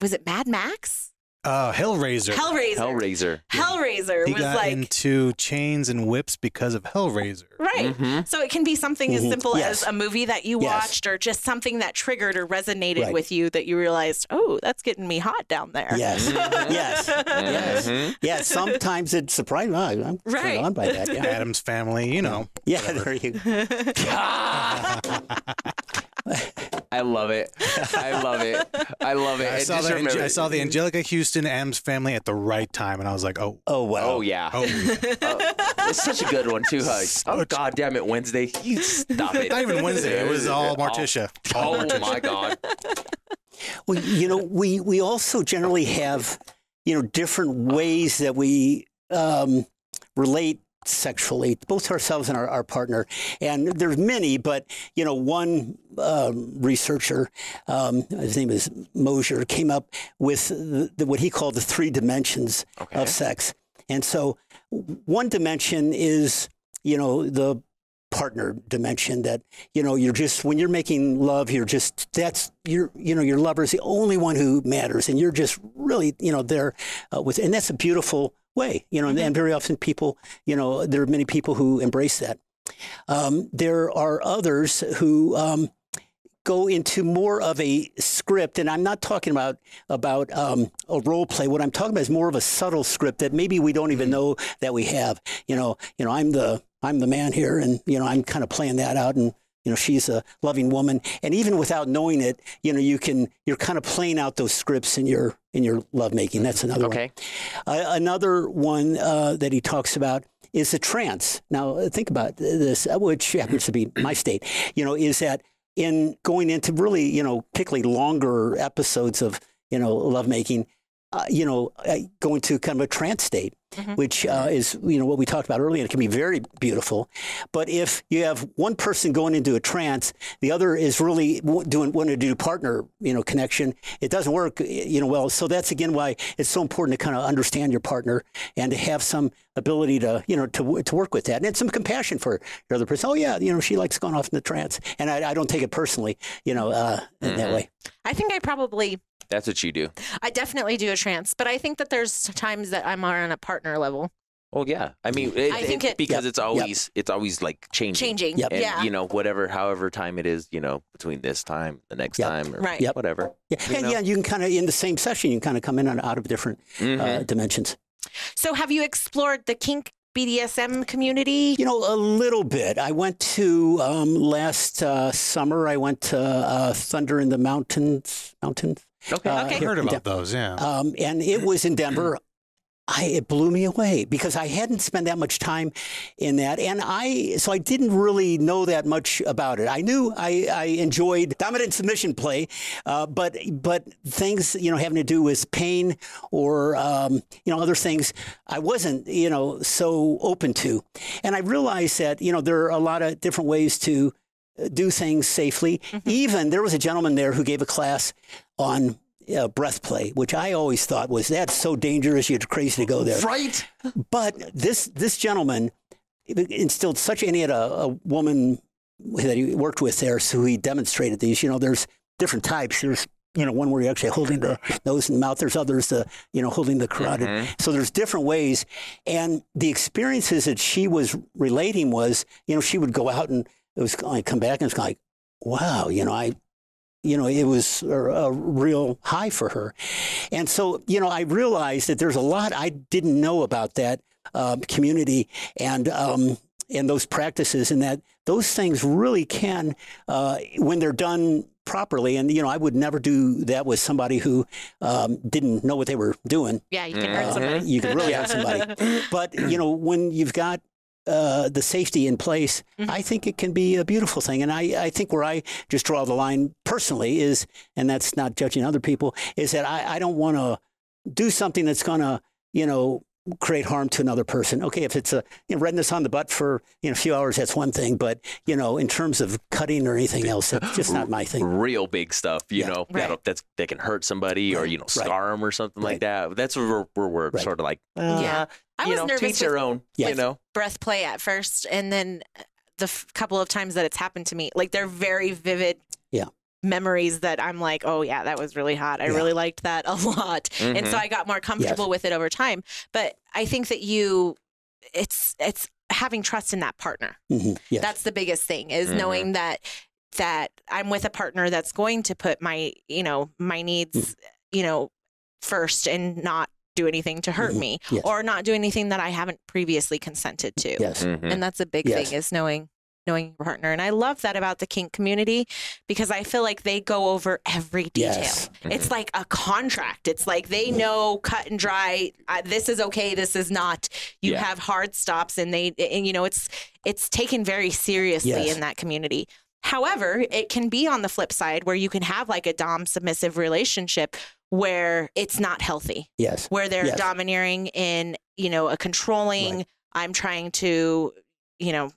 Speaker 2: was it Mad Max?
Speaker 1: Uh, Hellraiser.
Speaker 2: Hellraiser.
Speaker 4: Hellraiser.
Speaker 2: Hellraiser
Speaker 1: he
Speaker 2: was
Speaker 1: got
Speaker 2: like
Speaker 1: into chains and whips because of Hellraiser.
Speaker 2: Right. Mm-hmm. So it can be something mm-hmm. as simple yes. as a movie that you yes. watched, or just something that triggered or resonated right. with you that you realized, oh, that's getting me hot down there.
Speaker 3: Yes. yes. Yes. Mm-hmm. Yeah. Sometimes it's surprising. Oh, I'm right. turned on by that. Yeah.
Speaker 1: Addams family. You know.
Speaker 3: Yeah. There you.
Speaker 4: I love it. it. I love it. I love it.
Speaker 1: I saw, the, remember, I saw the Anjelica Huston Addams family at the right time, and I was like, oh,
Speaker 3: oh wow,
Speaker 4: oh yeah, oh. oh it's such a good one too. Huh? Oh god damn it, Wednesday, you stop it.
Speaker 1: Not even Wednesday. It was all Morticia.
Speaker 4: Oh, oh my god.
Speaker 3: Well, you know, we we also generally have you know different ways that we um, relate sexually, both ourselves and our, our partner. And there's many, but you know, one um, researcher, um, his name is Mosher, came up with the, the, what he called the three dimensions okay. of sex. And so, one dimension is you know the partner dimension that you know you're just when you're making love you're just that's you're you know your lover is the only one who matters and you're just really you know there uh, with and that's a beautiful way, you know, mm-hmm. and very often people, you know, there are many people who embrace that. Um, there are others who um, go into more of a script, and I'm not talking about about um, a role play. What I'm talking about is more of a subtle script that maybe we don't even mm-hmm. know that we have. You know, you know, I'm the I'm the man here, and you know, I'm kind of playing that out, and you know, she's a loving woman, and even without knowing it, you know, you can you're kind of playing out those scripts in your in your lovemaking. That's another
Speaker 4: okay.
Speaker 3: one. Uh, another one uh, that he talks about is the trance. Now, think about this, uh, which happens to be my state. You know, is that in going into really, you know, particularly longer episodes of you know lovemaking, uh, you know, go into kind of a trance state, mm-hmm. which uh, is, you know, what we talked about earlier. It can be very beautiful. But if you have one person going into a trance, the other is really doing, wanting to do partner, you know, connection, it doesn't work, you know, well. So that's again why it's so important to kind of understand your partner and to have some ability to, you know, to, to work with that and some compassion for your other person. Oh, yeah, you know, she likes going off in the trance. And I, I don't take it personally, you know, uh, in mm-hmm. that way.
Speaker 2: I think I probably
Speaker 4: that's what you do.
Speaker 2: I definitely do a trance, but I think that there's times that I'm on a partner level.
Speaker 4: Well, yeah. I mean, it, I think it, because yep, it's always yep. it's always like changing,
Speaker 2: changing.
Speaker 3: Yep.
Speaker 4: And,
Speaker 2: yeah.
Speaker 4: You know, whatever, however time it is, you know, between this time, the next time, or
Speaker 2: right.
Speaker 4: whatever.
Speaker 3: Yeah, and know? yeah, you can kind of in the same session, you can kind of come in and out of different uh, mm-hmm. uh, dimensions.
Speaker 2: So, have you explored the kink BDSM community?
Speaker 3: You know, a little bit. I went to um, last uh, summer. I went to uh, Thunder in the Mountains. Mountains.
Speaker 4: Okay, uh,
Speaker 1: okay. I heard about those. Yeah,
Speaker 3: um, and it was in Denver. I, it blew me away because I hadn't spent that much time in that, and I so I didn't really know that much about it. I knew I, I enjoyed dominant submission play, uh, but but things you know having to do with pain or um, you know other things I wasn't you know so open to, and I realized that you know there are a lot of different ways to do things safely. Mm-hmm. Even there was a gentleman there who gave a class on uh, breath play, which I always thought was that's so dangerous. You're crazy to go there,
Speaker 4: right?
Speaker 3: But this this gentleman instilled such, and he had a, a woman that he worked with there, so he demonstrated these. You know, there's different types. There's you know one where you're actually holding the nose and mouth. There's others, uh, you know, holding the carotid. Mm-hmm. So there's different ways, and the experiences that she was relating was, you know, she would go out and it was like come back and it's like, wow, you know, I you know, it was a, a, real high for her. And so, you know, I realized that there's a lot I didn't know about that uh, community and um, and those practices, and that those things really can, uh, when they're done properly. And you know, I would never do that with somebody who um, didn't know what they were doing.
Speaker 2: Yeah, you can hurt somebody.
Speaker 3: you can really hurt somebody. But you know, when you've got uh, the safety in place, mm-hmm. I think it can be a beautiful thing. And I, I think where I just draw the line personally is, and that's not judging other people, is that I, I don't want to do something that's going to, you know, create harm to another person. Okay, if it's a you know, redness on the butt for you know, a few hours, that's one thing. But you know, in terms of cutting or anything else, it's just not my thing.
Speaker 4: Real big stuff, you yeah. know, right. that's that can hurt somebody right. or you know scar right. them or something like that. That's where we're, we're sort of like, uh, yeah. I was know, nervous. their own. Yes. You know,
Speaker 2: breath play at first, and then the f- couple of times that it's happened to me, like they're very vivid.
Speaker 3: Yeah.
Speaker 2: Memories that I'm like, oh yeah, that was really hot. I yeah. really liked that a lot, mm-hmm. and so I got more comfortable yes. with it over time. But I think that you, it's it's having trust in that partner. Mm-hmm. Yes. That's the biggest thing is mm-hmm. knowing that that I'm with a partner that's going to put my you know my needs mm. you know first and not do anything to hurt mm-hmm. me yes. or not do anything that I haven't previously consented to.
Speaker 3: Yes.
Speaker 2: Mm-hmm. And that's a big thing is knowing knowing your partner. And I love that about the kink community because I feel like they go over every detail. Yes. Mm-hmm. It's like a contract. It's like they know cut and dry. Uh, this is okay. This is not. You yeah. have hard stops, and they and you know it's it's taken very seriously yes. in that community. However, it can be on the flip side where you can have like a dom submissive relationship where it's not healthy.
Speaker 3: Yes.
Speaker 2: Where they're
Speaker 3: yes.
Speaker 2: domineering in, you know, a controlling, right. I'm trying to, you know,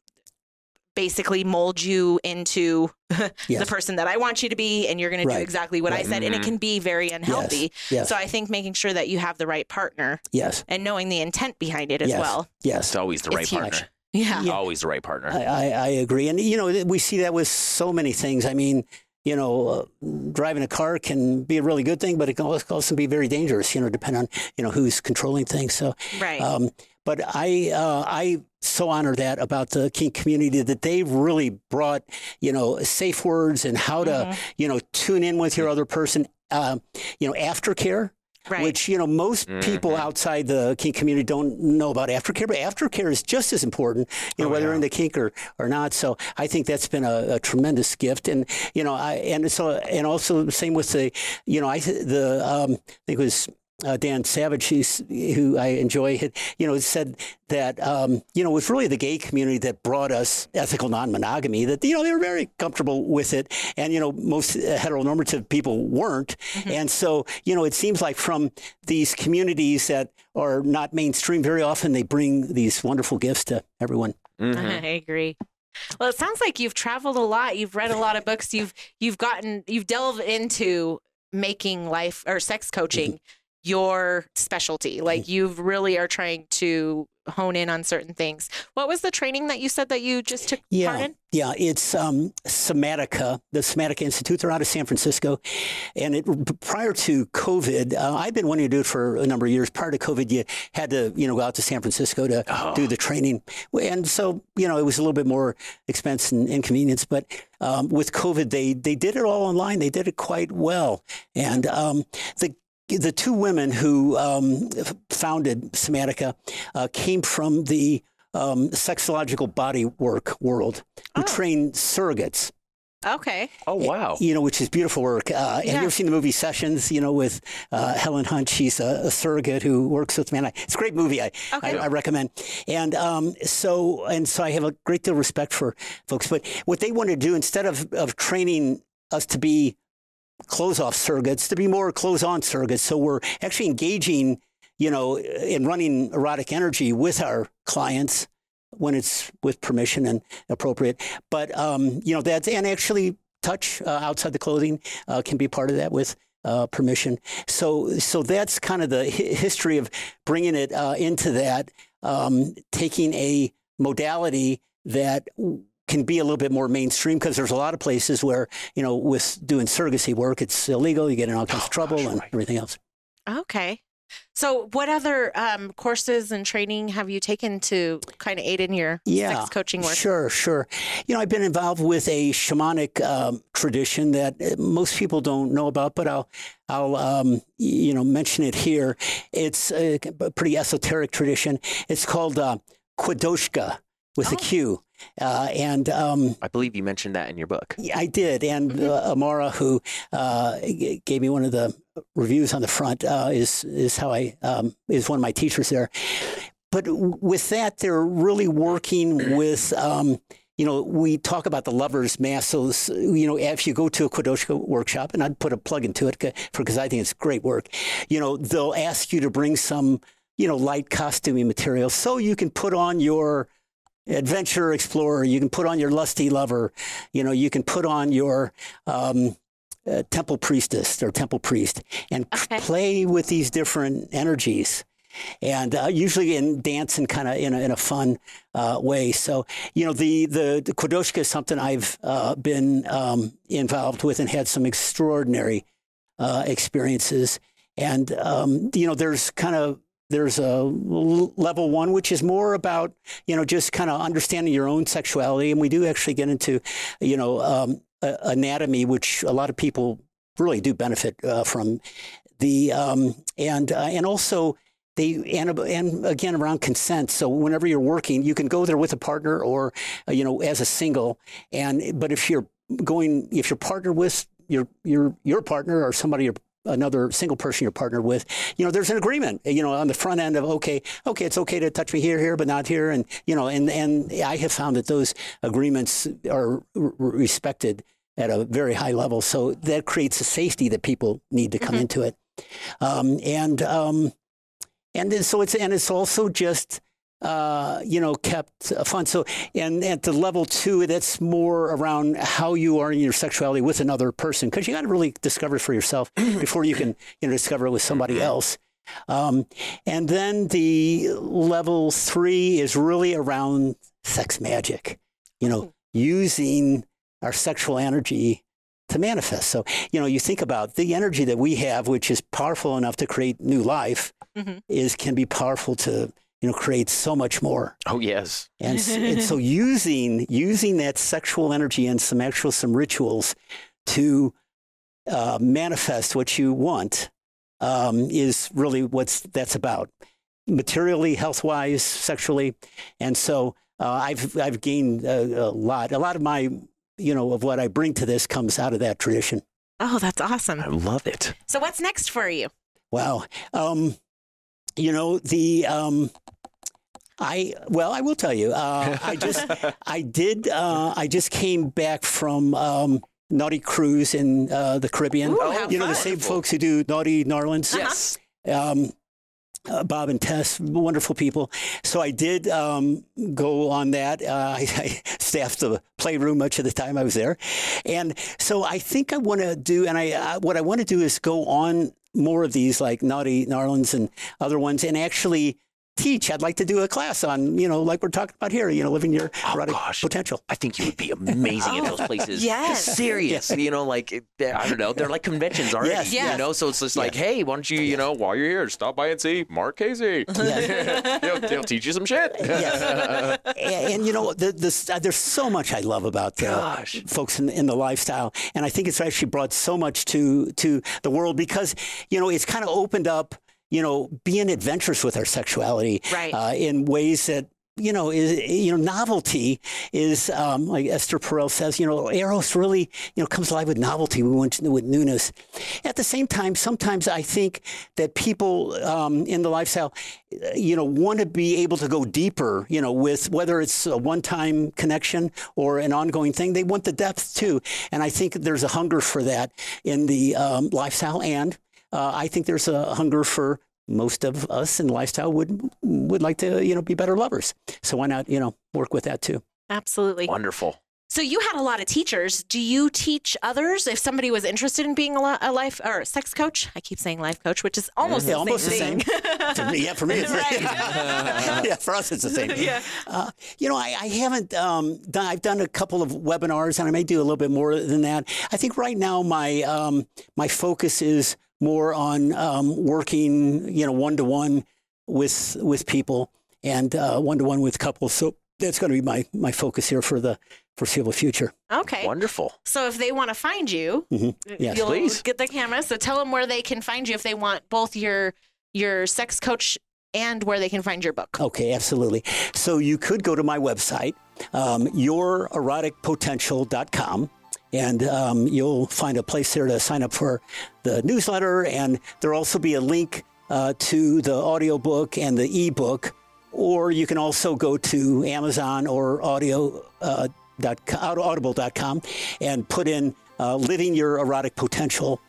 Speaker 2: basically mold you into yes. the person that I want you to be, and you're going right. to do exactly what right. I said. Mm-hmm. And it can be very unhealthy. Yes. Yes. So I think making sure that you have the right partner.
Speaker 3: Yes.
Speaker 2: And knowing the intent behind it as well.
Speaker 3: Yes.
Speaker 4: It's always the right partner. Huge.
Speaker 2: Yeah.
Speaker 4: yeah. Always the right partner. I,
Speaker 3: I, I, agree. And, you know, we see that with so many things. I mean, you know, uh, driving a car can be a really good thing, but it can also be very dangerous, you know, depending on, you know, who's controlling things. So,
Speaker 2: right. Um,
Speaker 3: but I, uh, I so honor that about the kink community that they've really brought, you know, safe words and how to, mm-hmm. you know, tune in with your other person. Uh, you know, aftercare Right. Which, you know, most mm-hmm. people outside the kink community don't know about aftercare, but aftercare is just as important, you know, oh, whether yeah. in the kink or, or not. So I think that's been a, a, tremendous gift. And, you know, I, and so, and also the same with the, you know, I, the, um, I think it was uh, Dan Savage, who I enjoy, had, you know, said that, um, you know, it was really the gay community that brought us ethical non-monogamy, that, you know, they were very comfortable with it. And, you know, most heteronormative people weren't. Mm-hmm. And so, you know, it seems like from these communities that are not mainstream, very often they bring these wonderful gifts to everyone.
Speaker 2: Mm-hmm. I agree. Well, it sounds like you've traveled a lot. You've read a lot of books. You've you've gotten you've delved into making life or sex coaching. Mm-hmm your specialty. Like you really are trying to hone in on certain things. What was the training that you said that you just took
Speaker 3: yeah,
Speaker 2: part in?
Speaker 3: Yeah, it's um, Somatica, the Somatica Institute. They're out of San Francisco. And it, prior to COVID, uh, I've been wanting to do it for a number of years. Prior to COVID, you had to, you know, go out to San Francisco to oh. do the training. And so, you know, it was a little bit more expense and inconvenience. But um, with COVID, they, they did it all online. They did it quite well. And um, the the two women who um, founded Somatica uh, came from the um, sexological body work world, who oh. train surrogates.
Speaker 2: Okay.
Speaker 4: Oh wow.
Speaker 3: You know, which is beautiful work. Uh, Have you ever seen the movie Sessions? You know, with uh, Helen Hunt. She's a, a, surrogate who works with men. It's a great movie. I okay. I, I, recommend. And um, so and so, I have a great deal of respect for folks. But what they want to do instead of of training us to be close off surrogates to be more close on surrogates. So we're actually engaging, you know, in running erotic energy with our clients when it's with permission and appropriate. But, um, you know, that's, and actually touch uh, outside the clothing uh, can be part of that with uh, permission. So, so that's kind of the history of bringing it uh, into that, um, taking a modality that can be a little bit more mainstream because there's a lot of places where, you know, with doing surrogacy work, it's illegal. You get in all kinds oh, of trouble gosh, and right. everything else.
Speaker 2: Okay. So, what other um, courses and training have you taken to kind of aid in your yeah, sex coaching work?
Speaker 3: Sure, sure. You know, I've been involved with a shamanic um, tradition that uh, most people don't know about, but I'll, I'll, um, you know, mention it here. It's a, pretty esoteric tradition. It's called uh, Quodoushka with oh. a Q. Uh, and um,
Speaker 4: I believe you mentioned that in your book.
Speaker 3: I did. And mm-hmm. uh, Amara, who uh, gave me one of the reviews on the front, uh, is is how I um, is one of my teachers there. But with that, they're really working with. Um, you know, we talk about the lovers' mass. So, you know, if you go to a Quodoushka workshop, and I'd put a plug into it because I think it's great work, you know, they'll ask you to bring some, you know, light costuming material so you can put on your adventure explorer. You can put on your lusty lover. You know, you can put on your um, uh, temple priestess or temple priest and okay. play with these different energies. And uh, usually in dance and kind of in, in a, fun uh, way. So, you know, the, the, the is something I've uh, been um, involved with and had some extraordinary uh, experiences. And, um, you know, there's kind of there's a level one, which is more about, you know, just kind of understanding your own sexuality. And we do actually get into, you know, um, anatomy, which a lot of people really do benefit uh, from. The um, and uh, and also they and, and again around consent. So whenever you're working, you can go there with a partner or uh, you know as a single. And but if you're going, if you're partnered with your your your partner or somebody you're another single person you're partnered with, you know, there's an agreement, you know, on the front end of, okay, okay, it's okay to touch me here, here, but not here. And, you know, and, and I have found that those agreements are respected at a very high level. So that creates a safety that people need to come mm-hmm. into it. Um, and, um, and then, so it's and it's also just uh, you know kept fun. So and at the level two, that's more around how you are in your sexuality with another person because you got to really discover it for yourself before you can you know discover it with somebody mm-hmm. else. Um, and then the level three is really around sex magic. You know, oh. using our sexual energy to manifest. So, you know, you think about the energy that we have, which is powerful enough to create new life, mm-hmm. is can be powerful to you know creates so much more.
Speaker 4: Oh yes.
Speaker 3: And, and so using using that sexual energy and some actual some rituals to uh, manifest what you want um, is really what's that's about materially, health wise, sexually, and so. Uh, I've I've gained a, a lot. A lot of my you know, of what I bring to this comes out of that tradition.
Speaker 2: Oh, that's awesome.
Speaker 4: I love it.
Speaker 2: So what's next for you?
Speaker 3: Wow. Um, you know, the, um, I, well, I will tell you, uh, I just, I did, uh, I just came back from, um, Naughty Cruise in uh, the Caribbean.
Speaker 2: Ooh,
Speaker 3: you know, the same folks who do Naughty N'Awlins.
Speaker 4: Yes. Um,
Speaker 3: uh, Bob and Tess, wonderful people. So I did um, go on that. Uh, I, I, staffed the playroom much of the time I was there, and so I think I want to do. And I uh, what I want to do is go on more of these like Naughty N'Awlins and other ones, and actually teach. I'd like to do a class on, you know, like we're talking about here, you know, living your oh, erotic gosh. potential.
Speaker 4: I think you would be amazing in those places.
Speaker 2: yes.
Speaker 4: Serious. You know, like, I don't know, they're like conventions already. Yes. yes. You know, so it's just like, yes. hey, why don't you, you know, while you're here, stop by and see Mark Casey. Yes. he'll, he'll, teach you some shit.
Speaker 3: yes. and, and, you know, the, the, uh, there's so much I love about uh, folks in, in the lifestyle. And I think it's actually brought so much to, to the world because, you know, it's kind of opened up you know, being adventurous with our sexuality
Speaker 2: right. uh,
Speaker 3: in ways that you know, is you know, novelty is um, like Esther Perel says. You know, Eros really you know comes alive with novelty. We want with newness. At the same time, sometimes I think that people um, in the lifestyle, you know, want to be able to go deeper. You know, with whether it's a one-time connection or an ongoing thing, they want the depth too. And I think there's a hunger for that in the um, lifestyle and uh, I think there's a hunger for most of us in lifestyle would would like to you know be better lovers. So why not you know work with that too?
Speaker 2: Absolutely
Speaker 4: wonderful.
Speaker 2: So you had a lot of teachers. Do you teach others if somebody was interested in being a, a life or a sex coach? I keep saying life coach, which is almost yeah, the
Speaker 3: almost
Speaker 2: same
Speaker 3: the same. to me, yeah, for me, it's right. yeah, for us, it's the same.
Speaker 2: Yeah. Uh,
Speaker 3: you know, I, I haven't um, done. I've done a couple of webinars, and I may do a little bit more than that. I think right now my um, my focus is more on um, working, you know, one to one with with people and one to one with couples. So that's going to be my my focus here for the foreseeable future.
Speaker 2: Okay,
Speaker 4: wonderful.
Speaker 2: So if they want to find you,
Speaker 3: mm-hmm. yes.
Speaker 2: you'll
Speaker 4: please
Speaker 2: get the camera. So tell them where they can find you if they want both your your sex coach and where they can find your book.
Speaker 3: Okay, absolutely. So you could go to my website, um, youreroticpotential.com and um, you'll find a place there to sign up for the newsletter. And there'll also be a link uh, to the audiobook and the ebook. Or you can also go to Amazon or audio. Uh, audible.com and put in uh, living your erotic potential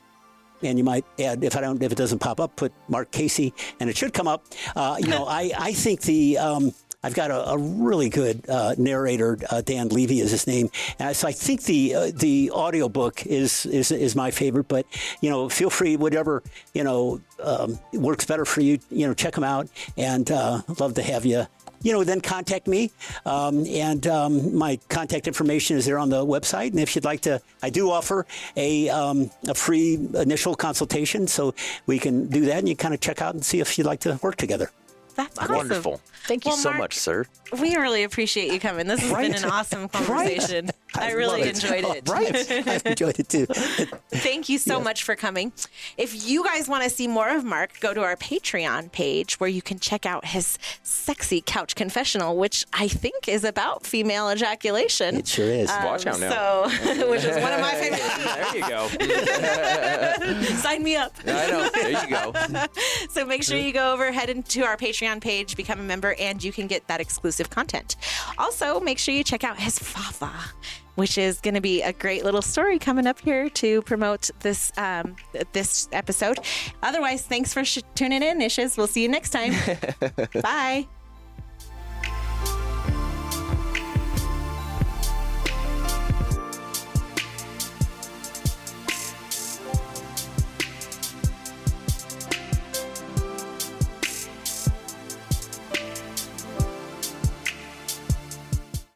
Speaker 3: and you might add if I don't if it doesn't pop up, put Mark Casey, and it should come up. Uh, you know, I I think the um, I've got a, a really good uh, narrator, uh, Dan Levy is his name. And so I think the uh, the audiobook is, is is my favorite. But you know, feel free, whatever you know um, works better for you. You know, check them out, and uh, love to have you you know, then contact me. Um, and um, my contact information is there on the website. And if you'd like to, I do offer a, um, a free initial consultation. So we can do that and you kind of check out and see if you'd like to work together.
Speaker 2: That's awesome.
Speaker 4: Wonderful. Thank you well, so Mark, much, sir.
Speaker 2: We really appreciate you coming. This has right? been an awesome conversation. Right? I, I really enjoyed it.
Speaker 3: right. I enjoyed it too.
Speaker 2: Thank you so much for coming. If you guys want to see more of Mark, go to our Patreon page where you can check out his sexy couch confessional, which I think is about female ejaculation.
Speaker 3: It sure is.
Speaker 4: Um, Watch out now.
Speaker 2: So, which is one of my favorite.
Speaker 4: there you
Speaker 2: go. Sign me up.
Speaker 4: I know. There you go.
Speaker 2: so make sure you go over, head into our Patreon page, become a member, and you can get that exclusive content. Also, make sure you check out his Fafa which is going to be a great little story coming up here to promote this um, this episode. Otherwise, thanks for sh- tuning in, Nishes. We'll see you next time. Bye.